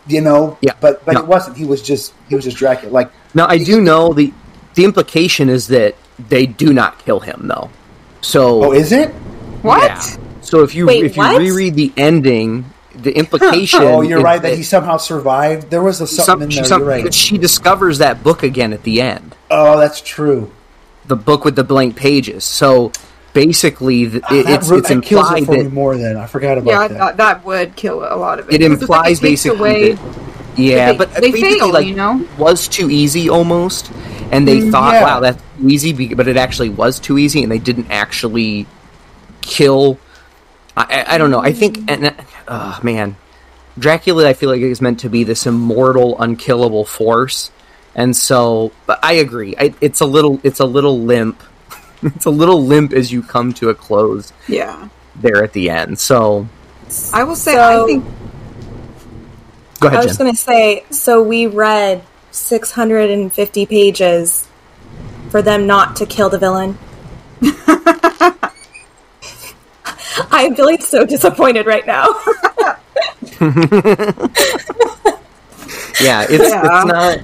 You know, Yeah. but but No. it wasn't. He was just he was just Dracula. Like now I do know the the implication is that they do not kill him though so oh, is it? What? yeah. so if you Wait, if you what? reread the ending the implication [LAUGHS] Oh, you're right that he somehow survived. There was a, something some, in there. some- you're right. she discovers that book again at the end Oh, that's true. the book with the blank pages. So basically, th- it, that it's ru- it's that kills it implied for me that more than I forgot about Yeah, that. thought that would kill a lot of it. it Because it's like implies takes basically away- that yeah, they- but they basically, fail, like you know? was too easy almost, and they thought, yeah. wow, that's too easy, but it actually was too easy, and they didn't actually kill. I, I, I don't know. I think, and uh, man, Dracula, I feel like is meant to be this immortal, unkillable force, and so. But I agree. I, it's a little, it's a little limp. [LAUGHS] it's a little limp as you come to a close Yeah. there at the end. So I will say, So- I think go ahead. I was Jen. going to say, so we read 650 pages for them not to kill the villain. [LAUGHS] I am feeling so disappointed right now. [LAUGHS] Yeah, it's Yeah. it's not.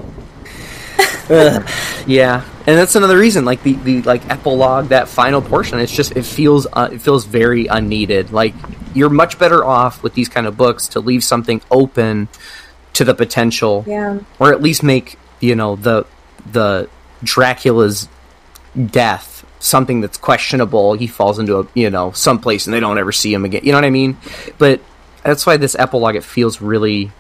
Ugh, [LAUGHS] yeah, and that's another reason. Like the, the like epilogue, that final portion, it's just it feels uh, it feels very unneeded. Like you're much better off with these kind of books to leave something open to the potential, Yeah. or at least make you know the the Dracula's death something that's questionable. He falls into a you know someplace and they don't ever see him again. You know what I mean? But that's why this epilogue it feels really.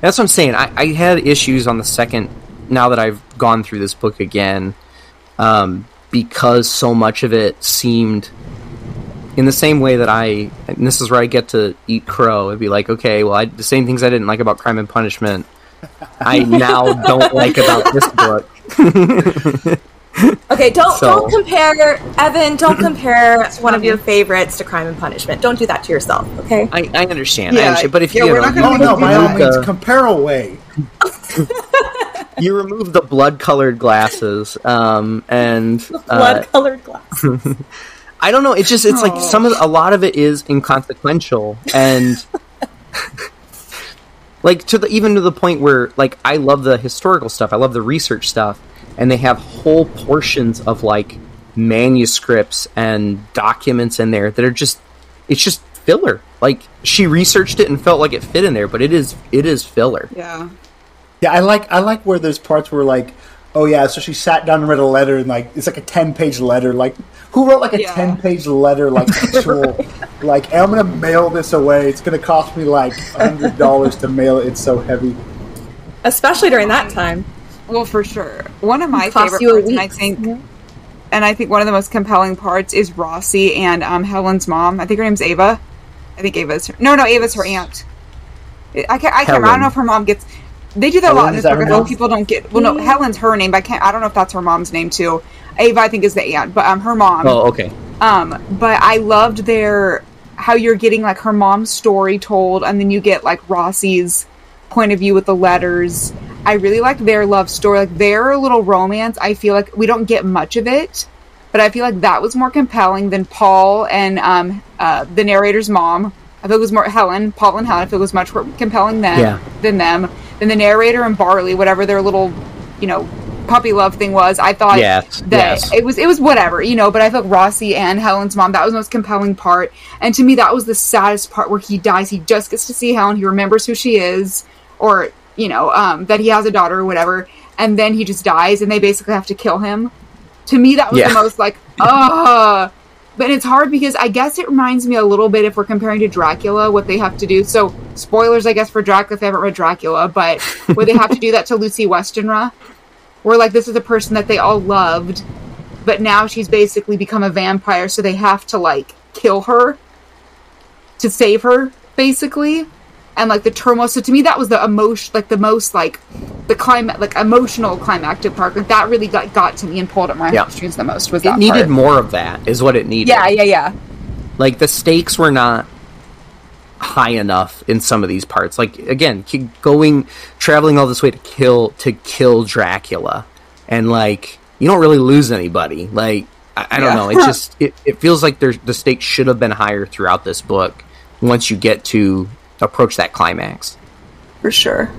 That's what I'm saying. I, I had issues on the second. Now that I've gone through this book again, um, because so much of it seemed in the same way that I. And this is where I get to eat crow and be like, okay, well, I, the same things I didn't like about Crime and Punishment, I now [LAUGHS] don't like about this book. Okay, don't So- don't compare Evan. Don't compare one of your favorites to Crime and Punishment. Don't do that to yourself. Okay. I, I understand. I Yeah, understand. But if yeah, you, we're know, not gonna Oh make no! By all means, compare away. [LAUGHS] you remove the blood colored glasses um, and uh, Blood colored glasses. [LAUGHS] i don't know it's just it's like some of a lot of it is inconsequential and [LAUGHS] like to the even to the point where like i love the historical stuff i love the research stuff and they have whole portions of like manuscripts and documents in there that are just it's just filler like she researched it and felt like it fit in there but it is it is filler Yeah. Yeah, I like I like where there's parts where like, oh yeah, so she sat down and read a letter and like it's like a ten page letter. Like who wrote like a Yeah. ten page letter like [LAUGHS] actual like "Hey, I'm gonna mail this away. It's gonna cost me like hundred dollars to mail it. It's so heavy. Especially during that time. Well, for sure. One of my favorite parts, and I week. think, and I think one of the most compelling parts is Rossi and um, Helen's mom. I think her name's Ava. I think Ava's her. No, no, Ava's her aunt. I can't. I can't. remember. I don't know if her mom gets. They do that a lot in this book. her I think people don't get. Well, no, Helen's her name, but I can't. I don't know if that's her mom's name too. Ava, I think, is the aunt, but um, her mom. oh okay Um, but I loved their how you're getting like her mom's story told, and then you get like Rossi's point of view with the letters. I really liked their love story, like their little romance. I feel like we don't get much of it, but I feel like that was more compelling than Paul and um, uh, the narrator's mom. I feel it was more Helen, Paul and Helen. I feel it was much more compelling than Yeah. than them, than the narrator and Barley, whatever their little, you know, puppy love thing was. I thought Yes, that yes. it was it was whatever, you know. But I felt Rossi and Helen's mom that was the most compelling part, and to me that was the saddest part where he dies. He just gets to see Helen. He remembers who she is, or you know, um, that he has a daughter or whatever, and then he just dies, and they basically have to kill him. To me, that was Yeah. the most like, ah. But it's hard because I guess it reminds me a little bit if we're comparing to Dracula, what they have to do. So, spoilers, I guess, for Dracula if they haven't read Dracula, but [LAUGHS] where they have to do that to Lucy Westenra, where like this is a person that they all loved, but now she's basically become a vampire, so they have to like kill her to save her, basically. And like the turmoil. So to me, that was the emotion, like the most like the climate, like emotional climactic part. Like that really got got to me and pulled at my Yeah. heartstrings the most. Was it needed part. more of that is what it needed Yeah, yeah, yeah. like the stakes were not high enough in some of these parts like again going traveling all this way to kill to kill dracula and like you don't really lose anybody like i, I don't Yeah. know it just it, it feels like there's the stakes should have been higher throughout this book once you get to approach that climax For sure.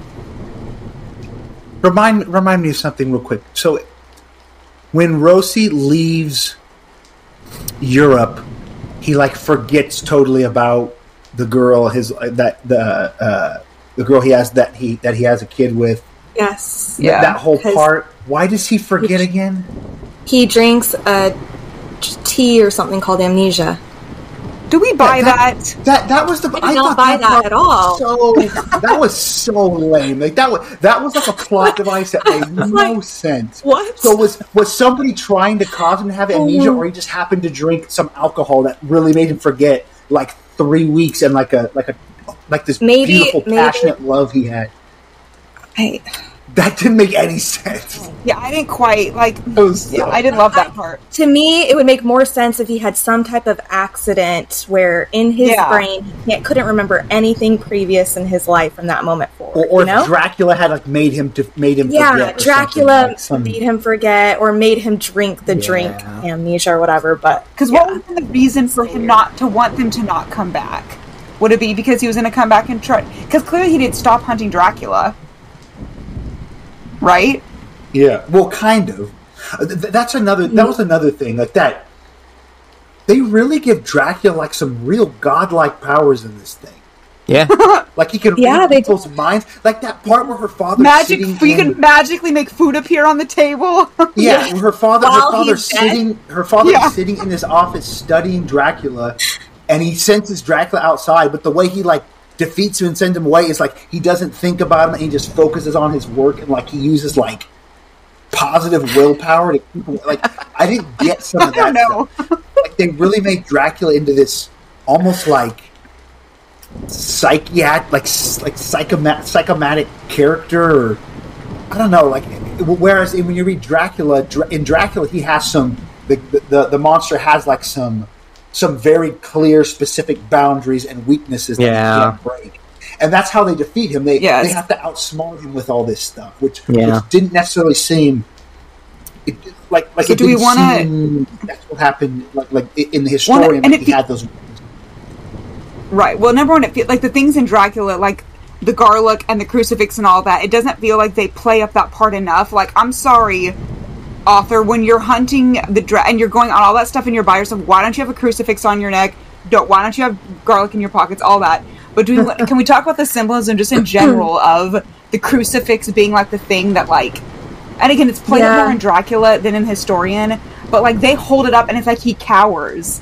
Remind remind me of something real quick. So, when Rossi leaves Europe, he like forgets totally about the girl his that the uh, the girl he has that he that he has a kid with. Yes. Yeah. that whole part. Why does he forget again? He drinks a tea or something called amnesia. Do we buy that- that? That that was the I don't buy that part at all. So that was so lame. Like that was that was like a plot device that made [LAUGHS] no Like, sense. what? So was was somebody trying to cause him to have amnesia, Oh. or he just happened to drink some alcohol that really made him forget like three weeks and like a like a like this Maybe- beautiful maybe- passionate love he had. I, That didn't make any sense. Yeah, I didn't quite like. It was Yeah, I didn't love that part. to me, it would make more sense if he had some type of accident where in his Yeah. brain he couldn't remember anything previous in his life from that moment forward. or, or you know? if Dracula had like made him to made him yeah, forget Dracula like some- made him forget or made him drink the drink amnesia or whatever. But Because what would have the reason for him not to want them to not come back? Would it be because he was going to come back and try? Because clearly he didn't stop hunting Dracula. Right? Yeah. Well, kind of. Uh, that's another. That was another thing. Like that. They really give Dracula like some real godlike powers in this thing. Yeah. [LAUGHS] Like he can Yeah, read they- people's minds. Like that part where her father Magic. sitting You in- can magically make food appear on the table. [LAUGHS] Yeah, her father, While her father he's dead? sitting, her father Yeah. is sitting in his office studying Dracula, and he senses Dracula outside. But the way he like defeats him and sends him away is like he doesn't think about him, and he just focuses on his work, and like he uses like positive willpower to keep him. Like I didn't get some of [LAUGHS] I that. don't know. stuff. Like they really made Dracula into this almost like psychiatric, like like psychoma- psychomatic character, or I don't know. Like whereas when you read Dracula, in Dracula he has some the, the the monster has like some some very clear specific boundaries and weaknesses that Yeah. he can't break. And that's how they defeat him. They Yes. they have to outsmart him with all this stuff, which, Yeah. which didn't necessarily seem it, like like So it do we didn't wanna- seem that's what happened like like in the historian and like, he fe- had those Right. Well, number one, it feel like the things in Dracula, like the garlic and the crucifix and all that. It doesn't feel like they play up that part enough. Like, I'm sorry, author, when you're hunting the dra- and you're going on all that stuff and you're by yourself. Why don't you have a crucifix on your neck? Don't. Why don't you have garlic in your pockets? All that. But do we, [LAUGHS] can we talk about the symbolism just in general of the crucifix being like the thing that like, and again, it's played Yeah. more in Dracula than in Historian. But like they hold it up and it's like he cowers.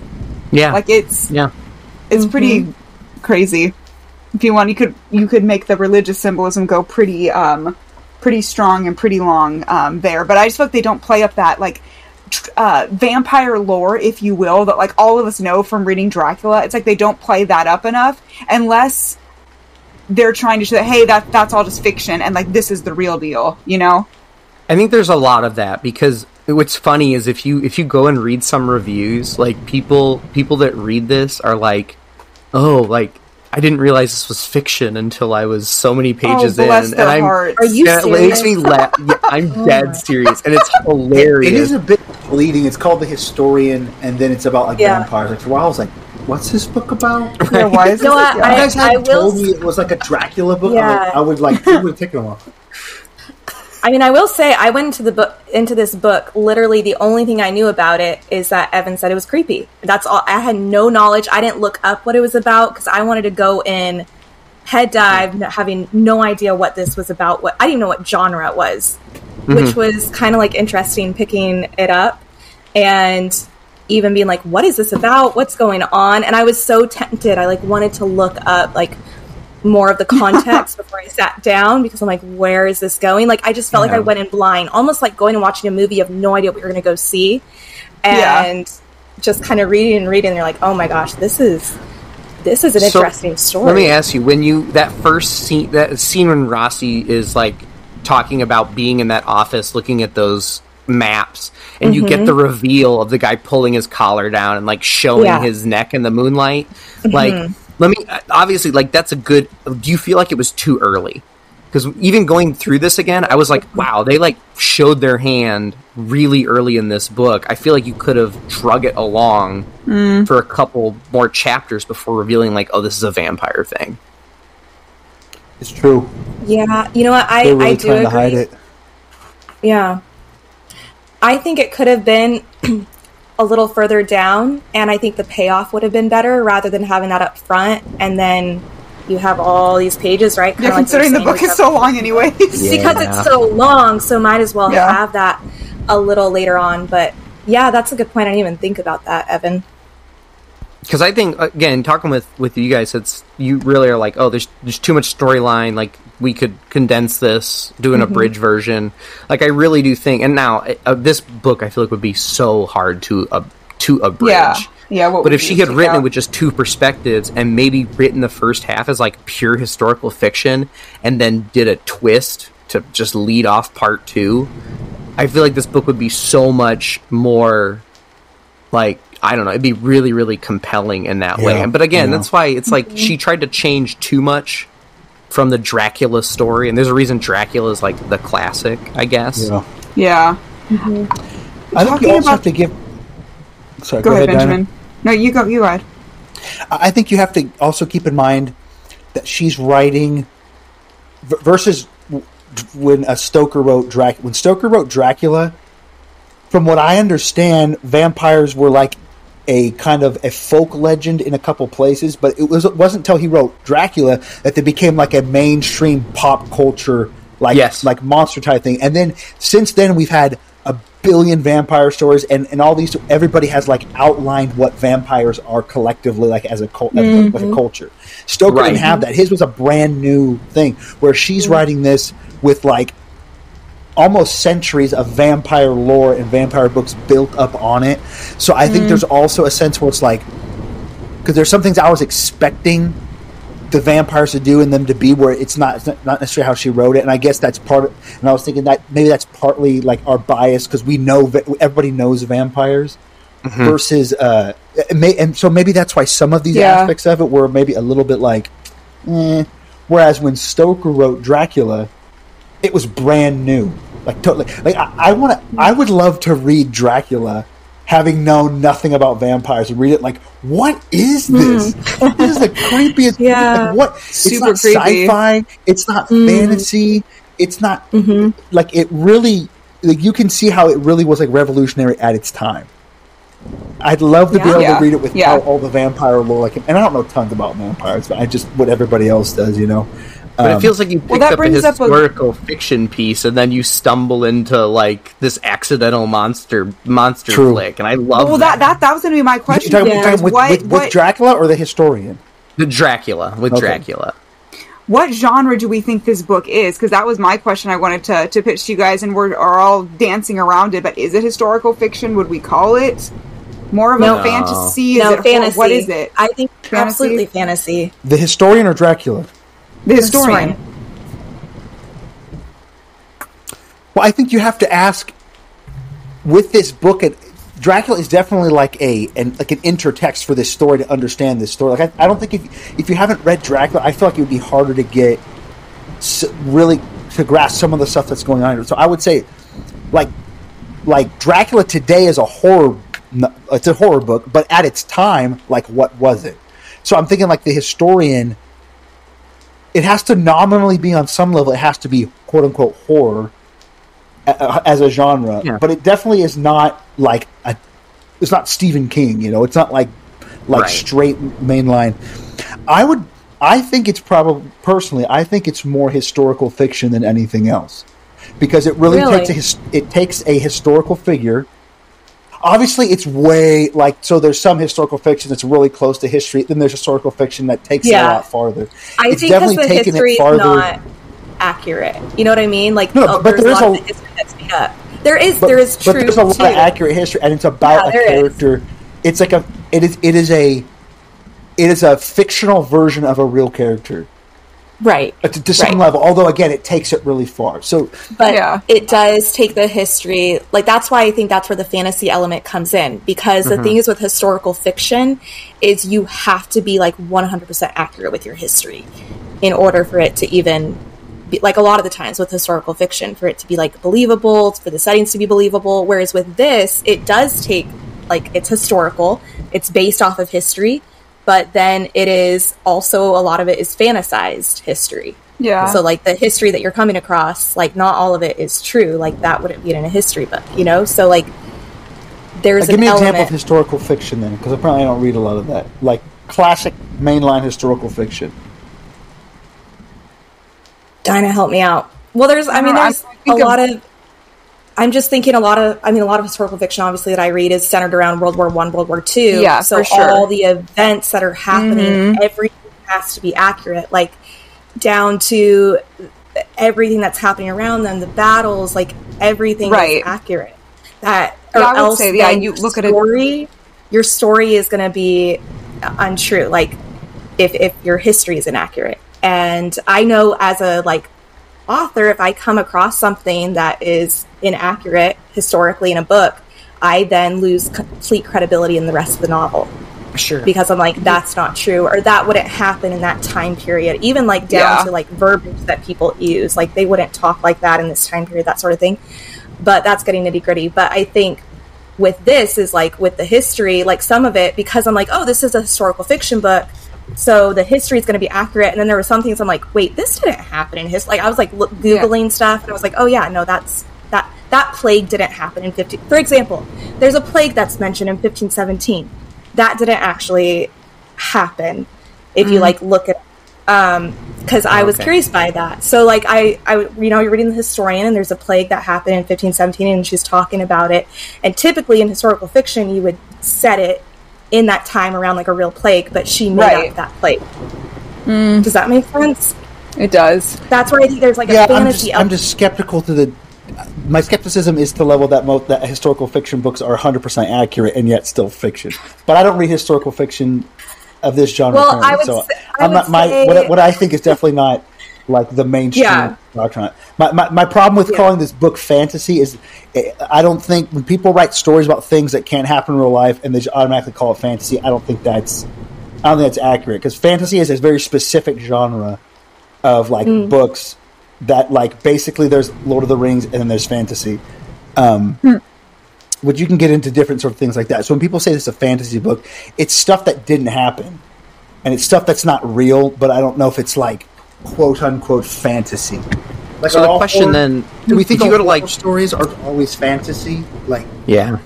Yeah. Like it's yeah. it's pretty crazy. If you want, you could you could make the religious symbolism go pretty um pretty strong and pretty long um there. But I just feel like they don't play up that like uh vampire lore, if you will, that like all of us know from reading Dracula. It's like they don't play that up enough unless they're trying to show that hey that that's all just fiction and like this is the real deal, you know? I think there's a lot of that because what's funny is if you if you go and read some reviews, like people people that read this are like, "Oh, like I didn't realize this was fiction until I was so many oh, pages oh, bless in." their and I'm hearts. Are you and it makes me laugh. Yeah, I'm [LAUGHS] dead serious, and it's It hilarious. is a bit bleeding. It's called The Historian, and then it's about like Yeah. vampires. Like for a while, I was like, "What's this book about?" Yeah, why is You know this- what? yeah. you I- guys hadn't will told me it was like a Dracula book. Yeah. I, would, I would like, it would have taken a while. I mean, I will say I went into the book into this book. Literally, the only thing I knew about it is that Evan said it was creepy. That's all. I had no knowledge. I didn't look up what it was about because I wanted to go in head dive, having no idea what this was about. What I didn't know what genre it was, which mm-hmm. was kind of like interesting picking it up and even being like, "What is this about? What's going on?" And I was so tempted. I like wanted to look up like more of the [LAUGHS] context before I sat down because I'm like, where is this going? Like, I just felt like I went in blind, almost like going and watching a movie. You have no idea what you're going to go see, Yeah. and just kind of reading and reading. And you're like, oh my gosh, this is this is an So, interesting story. Let me ask you: when you that first scene, that scene when Rossi is like talking about being in that office, looking at those maps, and you Mm-hmm. get the reveal of the guy pulling his collar down and like showing Yeah. Mm-hmm. his neck in the moonlight, like. Let me obviously like that's a good. Do you feel like it was too early? Because even going through this again, I was like, wow, they like showed their hand really early in this book. I feel like you could have drug it along Mm. for a couple more chapters before revealing, like, oh, this is a vampire thing. It's true. yeah, you know what? I They're really I do trying agree. to hide it. Yeah. I think it could have been [CLEARS THROAT] a little further down, and I think the payoff would have been better rather than having that up front and then you have all these pages, right? Kinda Yeah, like considering the book is so long anyways. [LAUGHS] because it's so long, so might as well Yeah. have that a little later on. But yeah, that's a good point. I didn't even think about that, Evan. Because I think, again, talking with, with you guys, it's you really are like, oh, there's there's too much storyline. Like we could condense this, do an abridged version. Like I really do think, and now uh, this book I feel like would be so hard to uh, to abridge. Yeah. Yeah, what But if she had written it with just two perspectives and maybe written the first half as like pure historical fiction and then did a twist to just lead off part two, I feel like this book would be so much more like I don't know, it'd be really, really compelling in that way. But again, yeah. that's why it's like she tried to change too much from the Dracula story, and there's a reason Dracula is like the classic, I guess. Yeah. Yeah. Mm-hmm. I think Talking you also about- have to give. Sorry, Go, ahead, Dinah. Benjamin. No, you go. You go ahead. I I think you have to also keep in mind that she's writing versus when a Stoker wrote Drac when Stoker wrote Dracula. From what I understand, vampires were like a kind of a folk legend in a couple places, but it was it wasn't until he wrote Dracula that they became like a mainstream pop culture like Yes. like monster type thing. And then since then we've had a billion vampire stories and, and all these everybody has like outlined what vampires are collectively like as a cult as a- like a mm-hmm. culture. Stoker Right. didn't have that. His was a brand new thing where she's mm. writing this with like almost centuries of vampire lore and vampire books built up on it. So I think there's also a sense where it's like because there's some things I was expecting the vampires to do and them to be where it's not it's not necessarily how she wrote it and I guess that's part of and I was thinking that maybe that's partly like our bias because we know va- everybody knows vampires versus uh may, and so maybe that's why some of these Yeah. aspects of it were maybe a little bit like eh. whereas when Stoker wrote Dracula it was brand new. Like totally like I, I want to I would love to read Dracula having known nothing about vampires and read it like what is hmm. this? This is the [LAUGHS] creepiest Yeah. like, what? Super it's not creepy. sci-fi. It's not hmm. fantasy. It's not mm-hmm. like it really like you can see how it really was like revolutionary at its time I'd love to be able Yeah. to read it with Yeah. how all the vampire lore like and I don't know tons about vampires but I just what everybody else does you know But Um, it feels like you picked that up a brings up a- historical fiction piece, and then you stumble into like this accidental monster monster True. flick, and I love Well, that, that that was going to be my you question. talking, you you talking guys. with, what, with, with what, Dracula or the historian the Dracula with Okay. Dracula. what genre do we think this book is? Because that was my question I wanted to, to pitch to you guys, and we're are all dancing around it. But is it historical fiction? Would we call it more of No. a fantasy? Is no it fantasy. What is it? I think Fantasy? absolutely fantasy. the historian or Dracula the historian. Well, I think you have to ask with this book. It, Dracula is definitely like a an, like an intertext for this story to understand this story. Like I, I don't think if if you haven't read Dracula, I feel like it would be harder to get s- really to grasp some of the stuff that's going on. So I would say, like like Dracula today is a horror. It's a horror book, but at its time, like what was it? So I'm thinking like the historian. It has to nominally be on some level. It has to be quote unquote horror as a genre, Yeah. but it definitely is not like a. It's not Stephen King, you know. It's not like like Right. straight mainline. I would. I think it's probably personally. I think it's more historical fiction than anything else because it really, Really? takes a it takes a historical figure. Obviously, it's way like so. There's some historical fiction that's really close to history. Then there's historical fiction that takes it a lot farther. I it's think because the history is not accurate. You know what I mean? Like, No, oh, but there's there is a lot a- of the history that's made up. There is, but, there is but truth there's a lot too. of accurate history, and it's about Yeah, a there is. character. It's like a it is it is a it is a fictional version of a real character right? to, to some Right. level. Although again, it takes it really far. So but Yeah. it does take the history like that's why i think that's where the fantasy element comes in because Mm-hmm. the thing is with historical fiction is you have to be like 100% accurate with your history in order for it to even be like a lot of the times with historical fiction for it to be like believable for the settings to be believable whereas with this it does take like it's historical it's based off of history but then it is also a lot of it is fantasized history Yeah. so like the history that you're coming across, like not all of it is true. Like that wouldn't be in a history book, you know? So like there's Uh, give an me an example of historical fiction then, because apparently I don't read a lot of that. Like classic mainline historical fiction. Dinah, help me out. Well, there's, I mean, there's I'm a lot of. I'm just thinking a lot of. I mean, a lot of historical fiction, obviously, that I read is centered around World War One, World War Two. Yeah, so for sure. all the events that are happening, mm-hmm. everything has to be accurate, like down to everything that's happening around them, the battles, like everything Right. is accurate. That Yeah, or would else say, yeah, you look at it- story, your story is going to be untrue. Like if if your history is inaccurate, and I know as a like author, if I come across something that is inaccurate historically in a book, I then lose complete credibility in the rest of the novel Sure. because I'm like, that's not true, or that wouldn't happen in that time period. Even like down Yeah. to like verbiage that people use, like they wouldn't talk like that in this time period, that sort of thing. But that's getting nitty gritty. But I think with this is like with the history, like some of it, because I'm like, oh, this is a historical fiction book. So the history is going to be accurate. And then there were some things I'm like, wait, this didn't happen in history. Like I was like look, googling stuff, and I was like, oh yeah, no, that's that that plague didn't happen in 15. For example, there's a plague that's mentioned in 1517. That didn't actually happen. If you like look at um because I was Okay. curious by that. So like I, I, you know, you're reading the historian, and there's a plague that happened in 1517, and she's talking about it. And typically in historical fiction, you would set it in that time around like a real plague, but she made Right. up that plague. Mm. Does that make sense? It does. That's where I think there's like a yeah, I'm fantasy. just, I'm just skeptical to the. My skepticism is to the level that most that historical fiction books are 100 percent accurate and yet still fiction. But I don't read historical fiction of this genre. Well, currently, I would so say- I I'm would not my say- what, what I think is definitely not like the mainstream Yeah. doctrine. My, my my problem with Yeah. calling this book fantasy is I don't think when people write stories about things that can't happen in real life and they just automatically call it fantasy. I don't think that's I don't think that's accurate because fantasy is a very specific genre of like Mm. books that like basically there's Lord of the Rings and then there's fantasy. Um, Hmm. Which you can get into different sort of things like that. So when people say this is a fantasy book, it's stuff that didn't happen, and it's stuff that's not real. But I don't know if it's like quote unquote fantasy. Like, So the question horror- then- do we think you go to, like- stories are always fantasy? Like Yeah.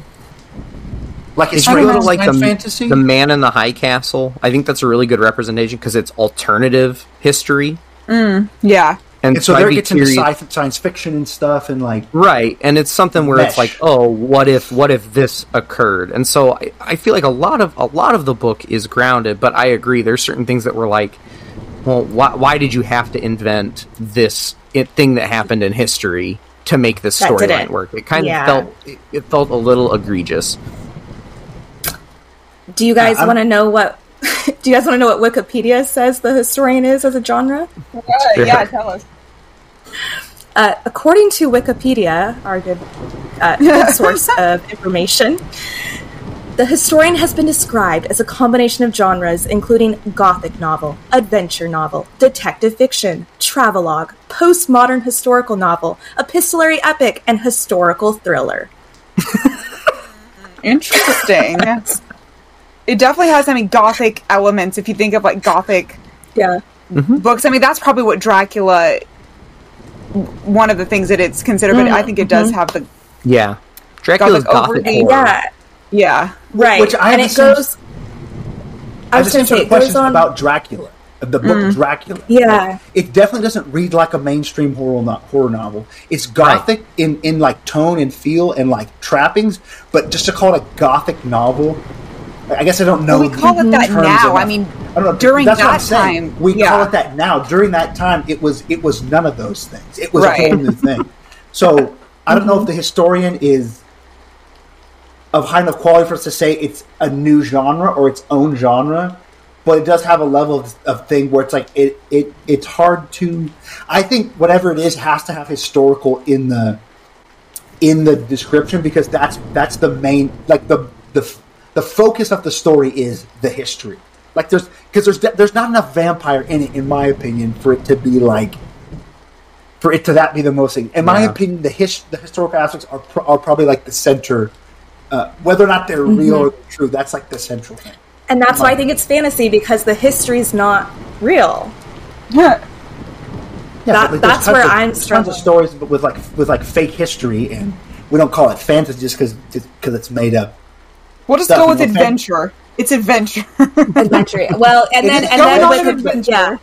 like it's If you go to like the, fantasy. the Man in the High Castle, I think that's a really good representation because it's alternative history, mm, Yeah. and, and so I'd there be gets into curious- sci- science fiction and stuff, and like right, and it's something where it's like, oh, what if, what if this occurred? And so I, I feel like a lot of a lot of the book is grounded, but I agree there's certain things that were like, well, why, why did you have to invent this it, thing that happened in history to make this storyline work? It kind yeah. of felt it, it felt a little egregious. Do you guys I'm- want to know what? [LAUGHS] do you guys want to know what Wikipedia says the historian is as a genre? yeah, tell us. Uh, according to Wikipedia, our good, uh, good [LAUGHS] source of information, the historian has been described as a combination of genres including gothic novel, adventure novel, detective fiction, travelogue, postmodern historical novel, epistolary epic, and historical thriller. [LAUGHS] Interesting. it definitely has, I mean, gothic elements. If you think of like gothic Yeah. Mm-hmm. books, I mean, that's probably what Dracula. One of the things that it's considered, but mm-hmm. I think it does mm-hmm. have the Yeah, Dracula's Gothic gothic overly- horror. Yeah. Yeah. Right. Which I and it goes. I was going to say of it goes questions on. about Dracula, the book mm. Dracula. Yeah. it definitely doesn't read like a mainstream horror no- horror novel. It's gothic in in like tone and feel and like trappings, but just to call it a gothic novel, I guess I don't know. Well, we call it that now. I mean, I don't know. during That's that I'm time, we call it that now. During that time, it was it was none of those things. It was Right. a whole new thing. So I don't know if mm-hmm. the historian is of high enough quality for us to say it's a new genre or its own genre, but it does have a level of, of thing where it's like it, it it's hard to. I think whatever it is has to have historical in the in the description because that's that's the main like the the the focus of the story is the history. Like there's because there's there's not enough vampire in it, in my opinion, for it to be like for it to that be the most thing. In my Yeah. opinion, the his the historical aspects are pro- are probably like the center. Uh, whether or not they're real or true, that's like the central thing. And that's why I think it's fantasy because the history's not real. Yeah, That- like, that's tons where of, I'm there's tons of struggling. stories but with like with like fake history, and we don't call it fantasy just because because it's made up. We'll just Stuff go with in the fan- adventure. It's adventure. [LAUGHS] Adventure. Well, and It then and then on adventure. yeah.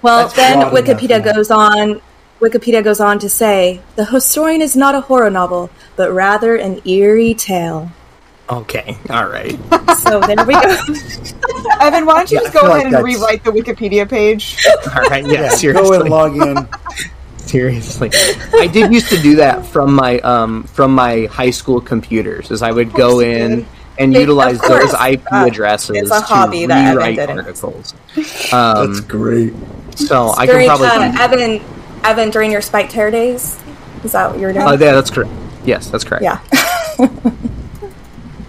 Well, That's then broad enough, Wikipedia goes on. Wikipedia goes on to say the historian is not a horror novel, but rather an eerie tale. Okay, all right. So there we go. [LAUGHS] Evan, why don't you Yeah, just go ahead like and that's- rewrite the Wikipedia page? [LAUGHS] All right, yeah, Yeah, seriously. go and log in. [LAUGHS] Seriously, I did used to do that from my um from my high school computers. as I would go in and Of utilize course. those IP Uh, addresses it's a to hobby that Evan rewrite didn't. articles. Um, That's great. so I can during probably. uh, Evan, Evan during your Spike Tear days. Is that what you were doing? Oh, yeah, that's correct. Yes, that's correct. yeah. [LAUGHS]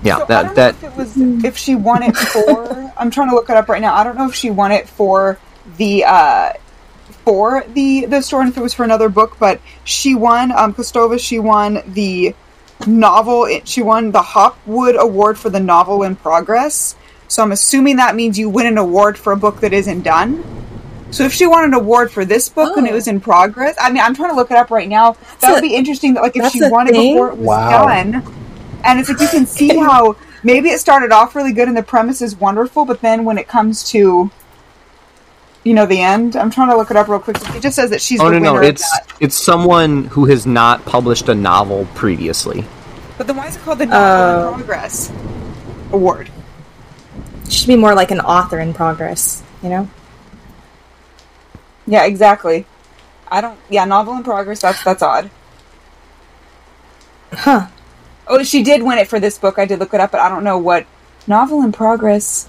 yeah. So I that don't that know if it was if she won it for. [LAUGHS] I'm trying to look it up right now. I don't know if she won it for the uh, for the the store, and if it was for another book, but she won. Um, Kostova. She won the novel. It, she won the Hopwood Award for the novel in progress. So I'm assuming that means you win an award for a book that isn't done. So if she won an award for this book when it Oh. was in progress, I mean, I'm trying to look it up right now. that a- would be interesting. That like if she a won it thing? before it was Wow. done, and it's like you can see [LAUGHS] how maybe it started off really good and the premise is wonderful, but then when it comes to you know the end, I'm trying to look it up real quick. It just says that she's Oh the no, no, it's it's someone who has not published a novel previously. But then why is it called the Novel Oh. in Progress Award? It Should be more like an author in progress, you know? Yeah, exactly. I don't. Yeah, novel in progress. That's that's odd. Huh. Oh, she did win it for this book. I did look it up, but I don't know what novel in progress.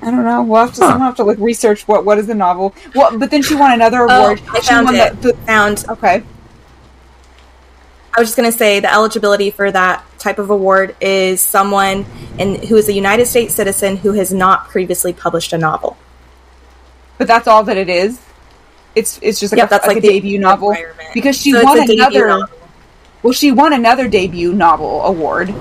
I don't know. We'll have to. Huh. Someone have to like research what what is the novel. Well, but then she won another Oh, award. I she found won it. The, Found. okay. I was just going to say the eligibility for that type of award is someone in, who is a United States citizen who has not previously published a novel. But that's all that it is. It's it's just like, Yep, a, that's like, like a debut novel because she So won another. Well, she won another debut novel award.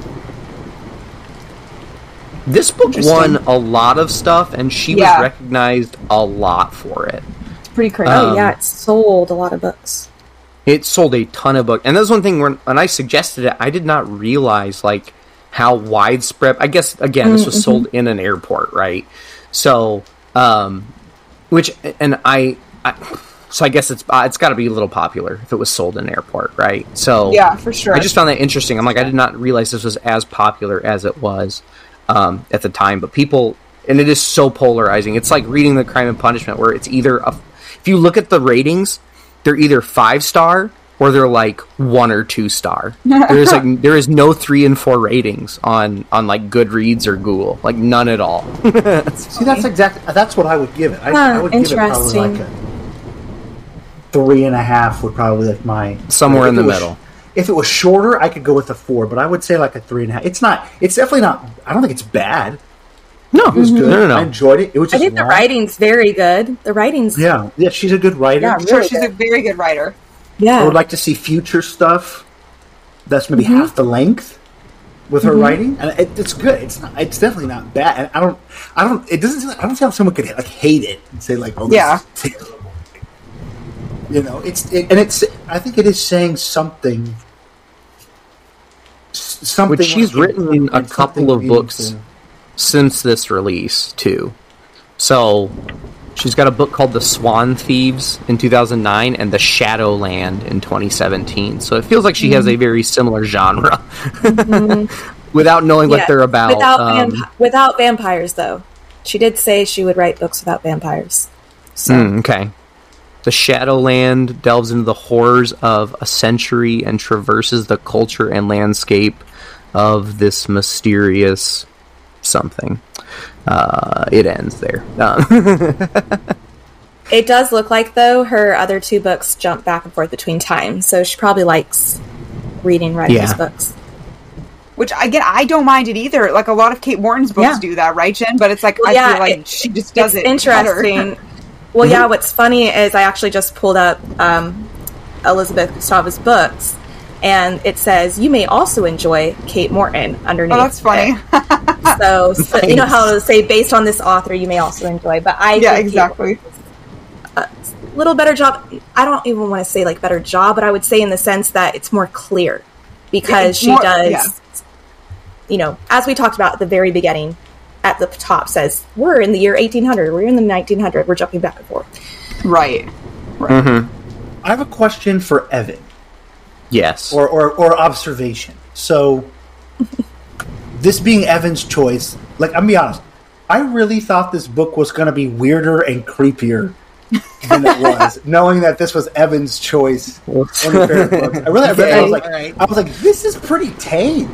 This book won a lot of stuff, and she Yeah. was recognized a lot for it. It's pretty crazy. Um, Oh, yeah, it sold a lot of books. It sold a ton of books, and that's one thing when when I suggested it, I did not realize like how widespread. I guess again, this was sold in an airport, right? So, um, which and I, I so I guess it's uh, it's got to be a little popular if it was sold in an airport, right? So yeah, for sure. I just found that interesting. I'm like, I did not realize this was as popular as it was um, at the time. But people, and it is so polarizing. It's like reading the Crime and Punishment, where it's either a, if you look at the ratings, they're either five star or they're like one or two star. There's like [LAUGHS] there is no three and four ratings on on like Goodreads or Google, like none at all. [LAUGHS] See, that's exactly that's what I would give it. I, Huh, I would give it probably like a three and a half. Would probably like my Somewhere like, in the it was- middle. If it was shorter, I could go with a four, but I would say like a three and a half. It's not. It's definitely not. I don't think it's bad. No, It was mm-hmm. good. no, no, no. I enjoyed it. It was I just think the writing's very good. The writing's Yeah, yeah. She's a good writer. Yeah, I'm sure really she's a very good writer. Yeah. I would like to see future stuff that's maybe Mm-hmm. half the length with her writing, and it, it's good. It's not, it's definitely not bad. And I don't, I don't. It doesn't. seem like- I don't see how someone could like hate it and say like, oh, this Yeah. is. You know, it's it, and it's. I think it is saying something. Something. Which she's like- written a couple of books meaningful. since this release too. So she's got a book called The Swan Thieves in 2009 and The Shadowland in 2017. So it feels like she has a very similar genre. [LAUGHS] Without knowing what they're about. Without, um, vamp- without vampires, though. She did say she would write books without vampires. So, Hmm, okay. The Shadowland delves into the horrors of a century and traverses the culture and landscape of this mysterious something. Uh, it ends there. Uh, [LAUGHS] it does look like, though, her other two books jump back and forth between time. So she probably likes reading writers' Yeah. books. Which again, I don't mind it either. Like a lot of Kate Morton's books Yeah. do that, right, Jen? But it's like Well, I yeah, feel like it- she just does it's it. interesting. well, yeah. What's funny is I actually just pulled up um, Elizabeth Kostova's books, and it says you may also enjoy Kate Morton underneath. Oh, that's funny. it. So, [LAUGHS] so you know how to say based on this author, you may also enjoy. But I yeah, exactly. A little better job. I don't even want to say like better job, but I would say in the sense that it's more clear because it's she more- does. yeah. You know, as we talked about at the very beginning, at the top says we're in the year 1800, we're in the 1900, we're jumping back and forth. Right. Right. Mm-hmm. I have a question for Evan. Yes. or, or, or observation. So, [LAUGHS] this being Evan's choice, like, I'm gonna be honest, I really thought this book was going to be weirder and creepier than it was, [LAUGHS] knowing that this was Evan's choice. One of books. I really, I, read it, I was like, Alright. I was like, this is pretty tame.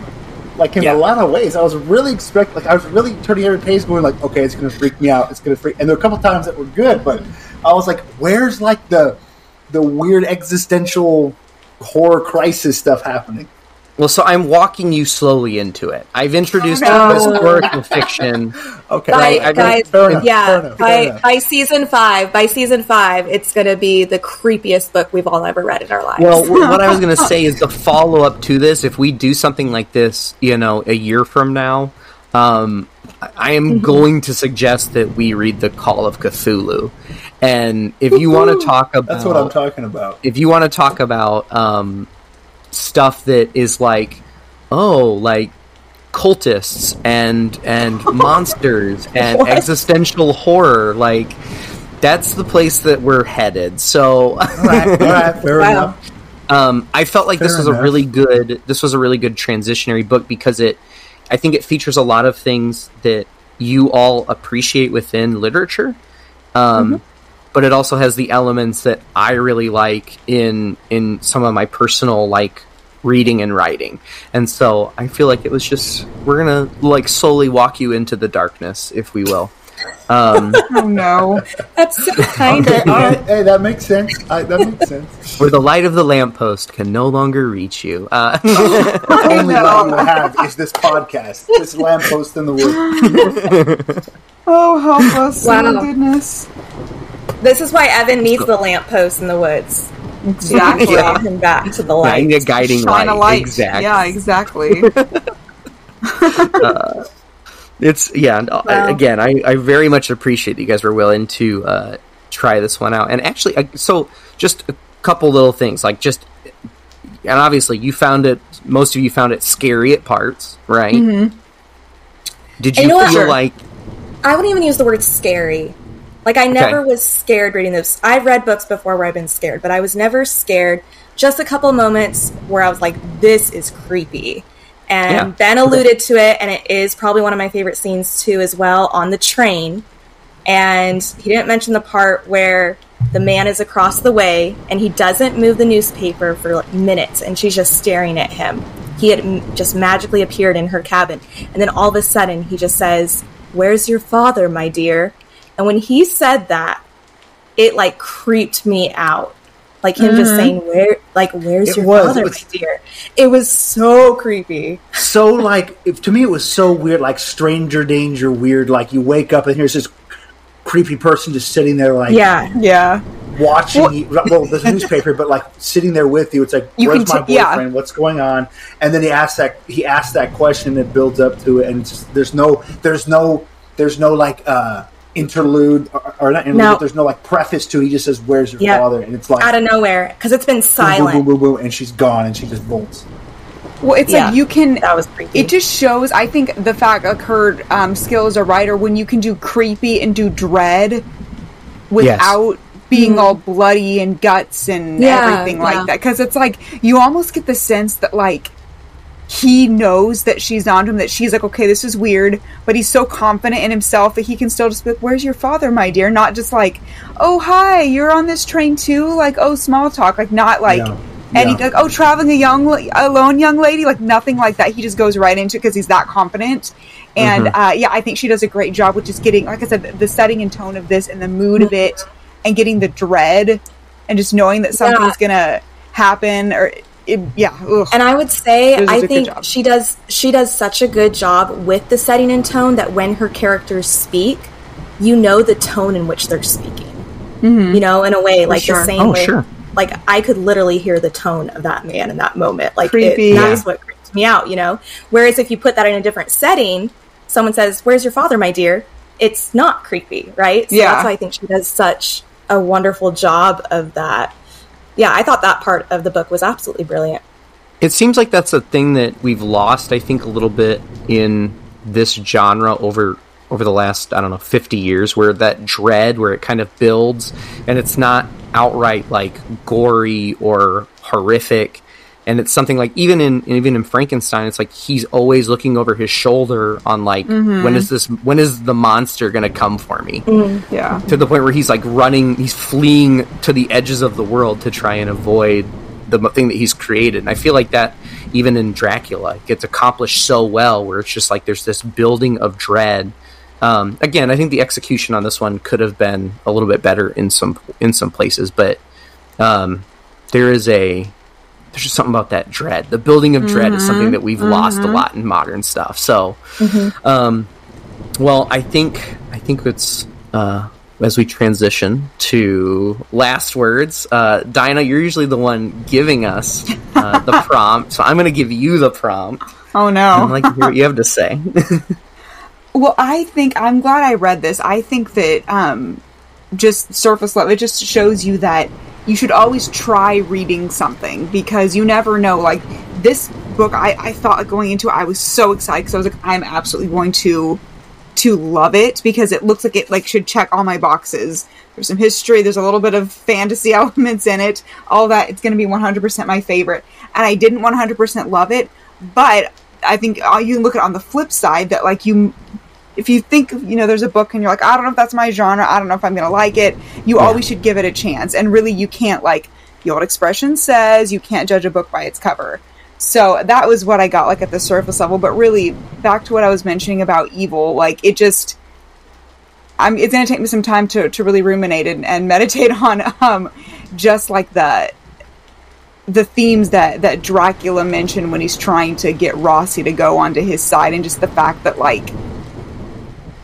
Like in Yeah. a lot of ways, I was really expect like I was really turning every page, going like, okay, it's gonna freak me out. It's gonna freak. And there were a couple times that were good, but I was like, where's like the the weird existential horror crisis stuff happening? Well, so I'm walking you slowly into it. I've introduced Oh, no. historical fiction. [LAUGHS] Okay, Guy- I- I- guys, fair enough, fair yeah, enough, by, enough. by season five, by season five, it's going to be the creepiest book we've all ever read in our lives. Well, what I was [LAUGHS] going to say is the follow up to this. If we do something like this, you know, a year from now, um, I am Mm-hmm. going to suggest that we read the Call of Cthulhu, and if you want to talk about That's what I'm talking about. if you want to talk about um, stuff that is like, oh, like cultists and and [LAUGHS] monsters and What? existential horror, like that's the place that we're headed. So. All right, all right, [LAUGHS] fair Wow. enough. Um, I felt like this was enough. a really good this was a really good transitionary book because it I think it features a lot of things that you all appreciate within literature. Um, but it also has the elements that I really like in in some of my personal like reading and writing. And so I feel like it was just we're going to like slowly walk you into the darkness if we will. Um, Oh no. That's so [LAUGHS] kind Okay, of all right, hey, that makes sense. I, that makes sense. where the light of the lamppost can no longer reach you. Uh, [LAUGHS] Only light you have is this podcast, this lamppost in the woods. [LAUGHS] Oh, help us. Wow. Oh, goodness. This is why Evan needs the lamppost in the woods. To Exactly. draw him back to the yeah, light. a guiding Shine light. a light. Exactly. Yeah, exactly. It's yeah. and, uh. Again, I, I very much appreciate that you guys were willing to uh, try this one out. And actually, uh, so just a couple little things, like just and obviously you found it. Most of you found it scary at parts, right? Mm-hmm. Did you you know what? feel Sure. like I wouldn't even use the word scary. Like I never was scared reading this. I've read books before where I've been scared, but I was never scared. Just a couple moments where I was like, "This is creepy," and Yeah. Ben alluded to it, and it is probably one of my favorite scenes too, as well on the train. And he didn't mention the part where the man is across the way and he doesn't move the newspaper for like minutes, and she's just staring at him. He had m- just magically appeared in her cabin, and then all of a sudden he just says, "Where's your father, my dear?" And when he said that, it like creeped me out. Like him just saying, "Where, like, where's It your was. father, It was- my dear?" It was so creepy. So like, if, to me, it was so weird, like stranger danger weird. Like you wake up and here's this creepy person just sitting there, like Yeah, yeah. watching Well- you. Well, there's a newspaper, but like sitting there with you. It's like, You where's can my t- yeah. boyfriend? What's going on? And then he asks that he asks that question and it builds up to it, and it's just, there's no there's no there's no like uh interlude or, or not interlude. No. but There's no like preface to. it. He just says, "Where's your Yeah. father?" And it's like out of nowhere because it's been boom, boom, silent. boom, boom, boom, and she's gone, and she just bolts. Well, it's Yeah. like you can. That was creepy. It just shows, I think, the fact like her um, skill as a writer when you can do creepy and do dread without being all bloody and guts and. Yeah, everything yeah. like that. Because it's like you almost get the sense that like he knows that she's on to him, that she's like, okay, this is weird, but he's so confident in himself that he can still just be like, where's your father, my dear? Not just like, oh, hi, you're on this train too? Like, oh, small talk. Like, not like Yeah. any, Yeah. like, oh, traveling a young, alone young lady? Like, nothing like that. He just goes right into it because he's that confident. And uh, yeah, I think she does a great job with just getting, like I said, the setting and tone of this and the mood of it and getting the dread and just knowing that something's going to happen or, it, yeah. Ugh. And I would say It was I a good think she does she does such a good job with the setting and tone that when her characters speak, you know the tone in which they're speaking. Mm-hmm. You know, in a way, like sure. the same Oh, way. sure. Like I could literally hear the tone of that man in that moment. Like Creepy. It, that's what creeps me out. You know. Whereas if you put that in a different setting, someone says, "Where's your father, my dear?" It's not creepy, right? So Yeah. that's why I think she does such a wonderful job of that. Yeah, I thought that part of the book was absolutely brilliant. It seems like that's a thing that we've lost, I think, a little bit in this genre over over the last, I don't know, 50 years, where that dread, where it kind of builds, and it's not outright like gory or horrific, and it's something like even in even in Frankenstein, it's like he's always looking over his shoulder on like when is this when is the monster gonna come for me? yeah. to the point where he's like running, he's fleeing to the edges of the world to try and avoid the thing that he's created. And I feel like that even in Dracula gets accomplished so well, where it's just like there's this building of dread. Um, again, I think the execution on this one could have been a little bit better in some in some places, but um, there is a there's just something about that dread. The building of dread is something that we've lost a lot in modern stuff. So, um, well, I think I think it's uh, as we transition to last words. Uh, Dinah, you're usually the one giving us uh, the [LAUGHS] prompt, so I'm going to give you the prompt. Oh no. I'd like to hear what you have to say. [LAUGHS] Well, I think I'm glad I read this. I think that um, just surface level, it just shows you that you should always try reading something because you never know. Like this book, I, I thought going into it, I was so excited because I was like, I'm absolutely going to to love it because it looks like it like should check all my boxes. There's some history, there's a little bit of fantasy [LAUGHS] elements in it, all that. It's going to be 100% my favorite. And I didn't 100% love it, but I think uh, you can look at on the flip side that like you if you think you know there's a book and you're like I don't know if that's my genre, I don't know if I'm going to like it, you yeah. always should give it a chance. And really you can't like the old expression says you can't judge a book by its cover. So that was what I got like at the surface level, but really back to what I was mentioning about evil, like it just I'm it's going to take me some time to to really ruminate and, and meditate [LAUGHS] on um just like the the themes that that Dracula mentioned when he's trying to get Rossi to go onto his side and just the fact that like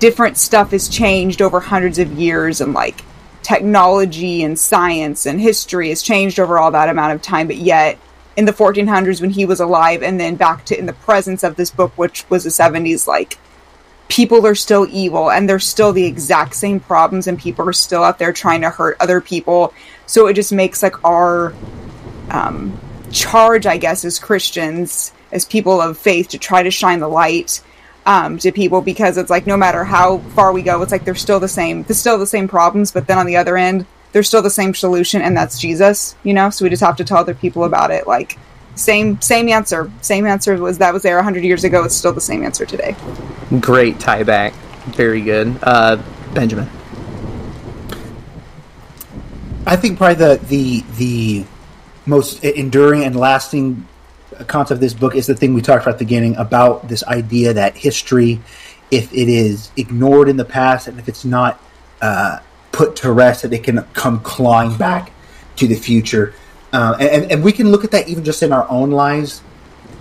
different stuff has changed over hundreds of years and like technology and science and history has changed over all that amount of time but yet in the 1400s when he was alive and then back to in the presence of this book which was the 70s like people are still evil and there's still the exact same problems and people are still out there trying to hurt other people. So it just makes like our um, charge i guess as christians as people of faith to try to shine the light um, to people because it's like no matter how far we go it's like they're still the same there's still the same problems but then on the other end there's still the same solution and that's jesus you know? So we just have to tell other people about it like same same answer. Same answer was that was there 100 years ago it's still the same answer today. Great tie back. Very good. Uh, benjamin. I think probably the the the most enduring and lasting concept of this book is the thing we talked about at the beginning about this idea that history if it is ignored in the past and if it's not uh, put to rest that it can come clawing back to the future. Uh, and, and we can look at that even just in our own lives.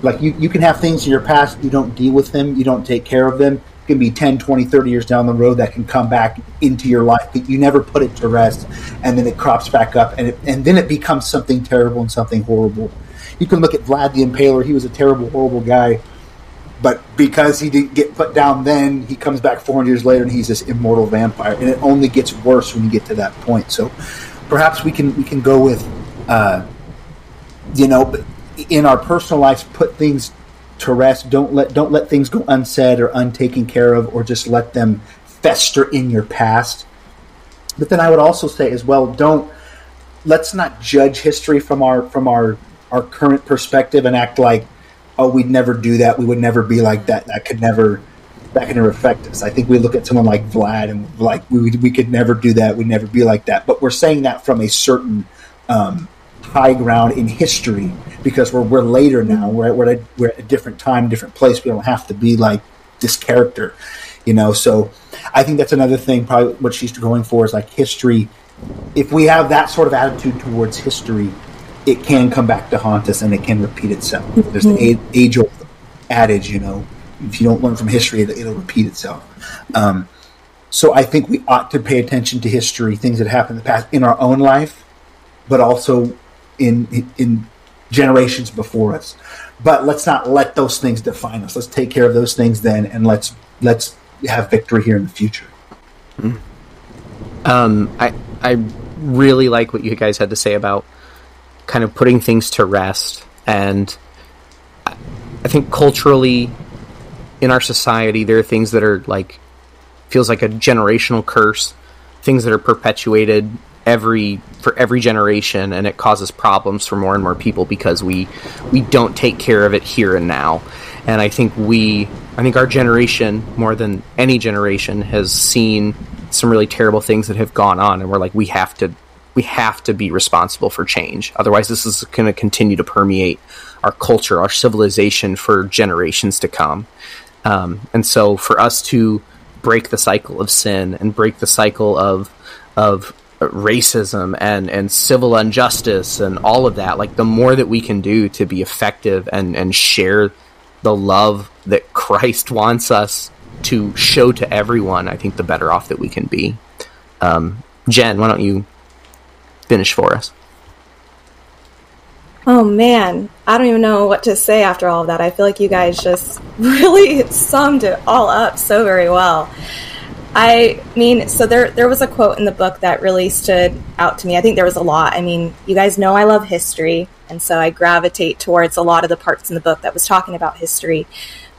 Like you, you can have things in your past, you don't deal with them, you don't take care of them. It can be 10, 20, 30 years down the road that can come back into your life, but you never put it to rest. And then it crops back up and, it, and then it becomes something terrible and something horrible. You can look at Vlad the Impaler. He was a terrible, horrible guy but because he didn't get put down then, he comes back 400 years later and he's this immortal vampire, and it only gets worse when you get to that point. So perhaps we can we can go with, uh, you know, in our personal lives, put things to rest. Don't let don't let things go unsaid or untaken care of, or just let them fester in your past. But then I would also say as well, don't let's not judge history from our from our our current perspective and act like oh, we'd never do that. We would never be like that. That could never that could never affect us. I think we look at someone like Vlad and like we we could never do that. We'd never be like that. But we're saying that from a certain um, high ground in history because we're we're later now. We're we're at, a, we're at a different time, different place. We don't have to be like this character, you know. So I think that's another thing. Probably what she's going for is like history. If we have that sort of attitude towards history, it can come back to haunt us and it can repeat itself. Mm-hmm. There's the age old adage, you know, if you don't learn from history, it'll, repeat itself. Um, so I think we ought to pay attention to history, things that happened in the past in our own life, but also in in generations before us. But let's not let those things define us. Let's take care of those things then, and let's let's have victory here in the future. Mm. Um, I I really like what you guys had to say about kind of putting things to rest. And I think culturally, in our society, there are things that are like feels like a generational curse, things that are perpetuated every for every generation and it causes problems for more and more people because we we don't take care of it here and now and i think we i think our generation more than any generation has seen some really terrible things that have gone on and we're like we have to we have to be responsible for change. Otherwise, this is going to continue to permeate our culture, our civilization for generations to come. Um, and so, for us to break the cycle of sin and break the cycle of of racism and and civil injustice and all of that, like the more that we can do to be effective and and share the love that Christ wants us to show to everyone, I think the better off that we can be. Um, Jen, why don't you finish for us. Oh man, I don't even know what to say after all of that. I feel like you guys just [LAUGHS] really summed it all up so very well. I mean, so there there was a quote in the book that really stood out to me. I think there was a lot. I mean, you guys know I love history, and so I gravitate towards a lot of the parts in the book that was talking about history.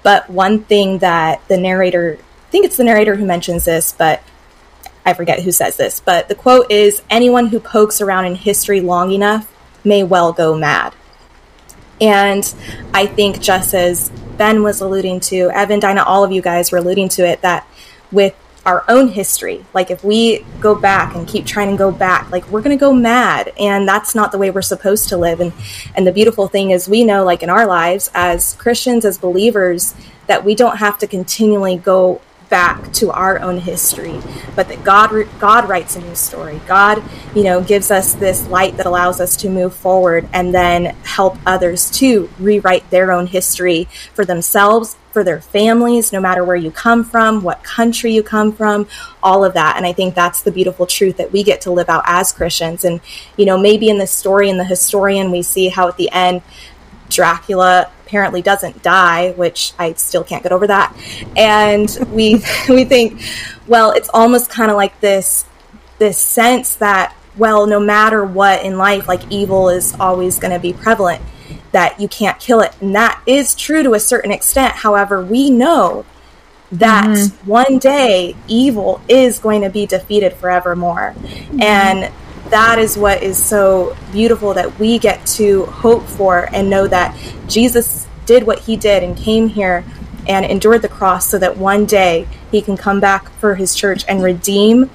But one thing that the narrator, I think it's the narrator who mentions this, but I forget who says this, but the quote is anyone who pokes around in history long enough may well go mad. And I think just as Ben was alluding to, Evan, Dinah, all of you guys were alluding to it, that with our own history. Like if we go back and keep trying to go back, like we're going to go mad and that's not the way we're supposed to live. And and the beautiful thing is we know like in our lives as Christians as believers that we don't have to continually go back to our own history, but that God God writes a new story. God, you know, gives us this light that allows us to move forward and then help others to rewrite their own history for themselves, for their families, no matter where you come from, what country you come from, all of that. And I think that's the beautiful truth that we get to live out as Christians. And you know, maybe in the story in the historian we see how at the end Dracula apparently doesn't die, which I still can't get over that. And we [LAUGHS] we think, well, it's almost kind of like this this sense that well, no matter what in life, like evil is always going to be prevalent, that you can't kill it. And that is true to a certain extent. However, we know that mm-hmm. one day evil is going to be defeated forevermore. Mm-hmm. And that is what is so beautiful that we get to hope for and know that Jesus did what he did and came here and endured the cross so that one day he can come back for his church and redeem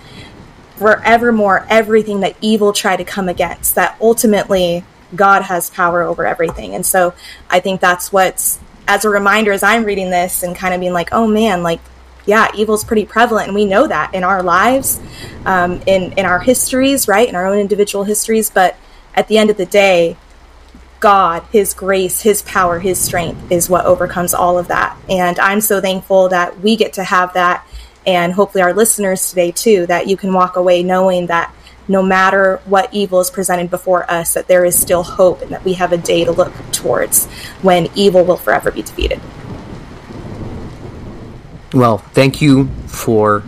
forevermore everything that evil tried to come against. That ultimately God has power over everything. And so I think that's what's, as a reminder, as I'm reading this and kind of being like, oh man, like yeah, evil is pretty prevalent, and we know that in our lives, um, in in our histories, right, in our own individual histories. But at the end of the day, God, His grace, His power, His strength is what overcomes all of that. And I'm so thankful that we get to have that, and hopefully our listeners today too, that you can walk away knowing that no matter what evil is presented before us, that there is still hope and that we have a day to look towards when evil will forever be defeated. Well, thank you for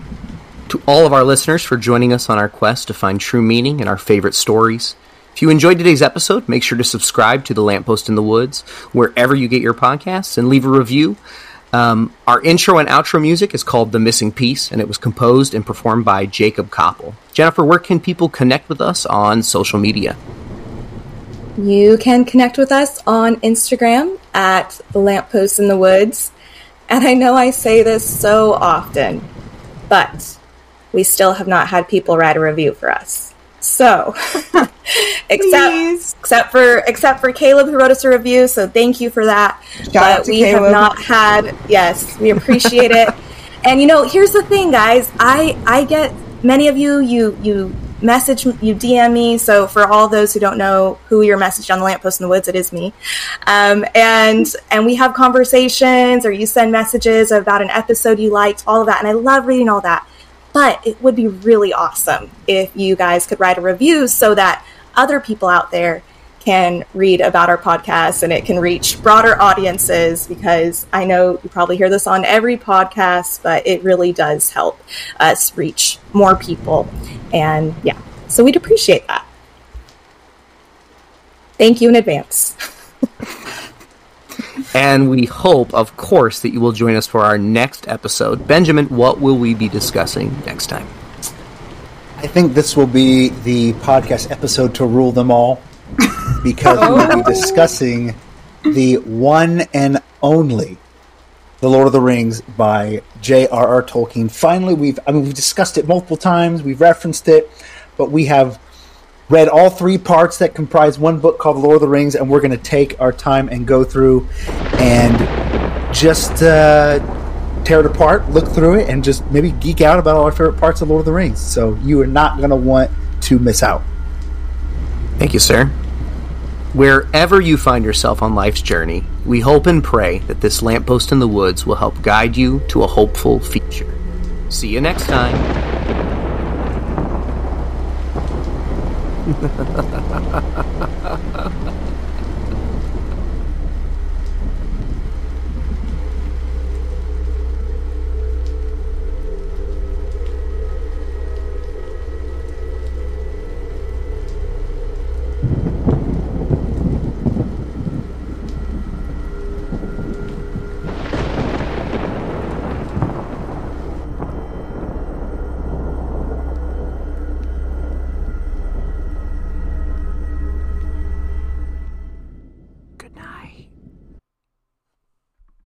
to all of our listeners for joining us on our quest to find true meaning in our favorite stories. If you enjoyed today's episode, make sure to subscribe to The Lamppost in the Woods wherever you get your podcasts and leave a review. Um, our intro and outro music is called The Missing Piece, and it was composed and performed by Jacob Koppel. Jennifer, where can people connect with us on social media? You can connect with us on Instagram at The Lamppost in the Woods. And I know I say this so often, but we still have not had people write a review for us. So, [LAUGHS] except except for except for Caleb who wrote us a review, so thank you for that. Shout but we Caleb. have not had. Yes, we appreciate it. [LAUGHS] And you know, here's the thing, guys. I I get many of you you you message you DM me. So for all those who don't know who your message on the lamppost in the woods, it is me. Um, and and we have conversations, or you send messages about an episode you liked, all of that, and I love reading all that. But it would be really awesome if you guys could write a review so that other people out there can read about our podcast and it can reach broader audiences because I know you probably hear this on every podcast, but it really does help us reach more people. And yeah, so we'd appreciate that. Thank you in advance. [LAUGHS] and we hope, of course, that you will join us for our next episode. Benjamin, what will we be discussing next time? I think this will be the podcast episode to rule them all because we will be oh. discussing the one and only The Lord of the Rings by J.R.R. Tolkien. Finally, we've I mean we've discussed it multiple times, we've referenced it, but we have read all three parts that comprise one book called The Lord of the Rings, and we're going to take our time and go through and just uh, tear it apart, look through it, and just maybe geek out about all our favorite parts of Lord of the Rings. So you are not going to want to miss out. Thank you, sir. Wherever you find yourself on life's journey, we hope and pray that this lamppost in the woods will help guide you to a hopeful future. See you next time. [LAUGHS]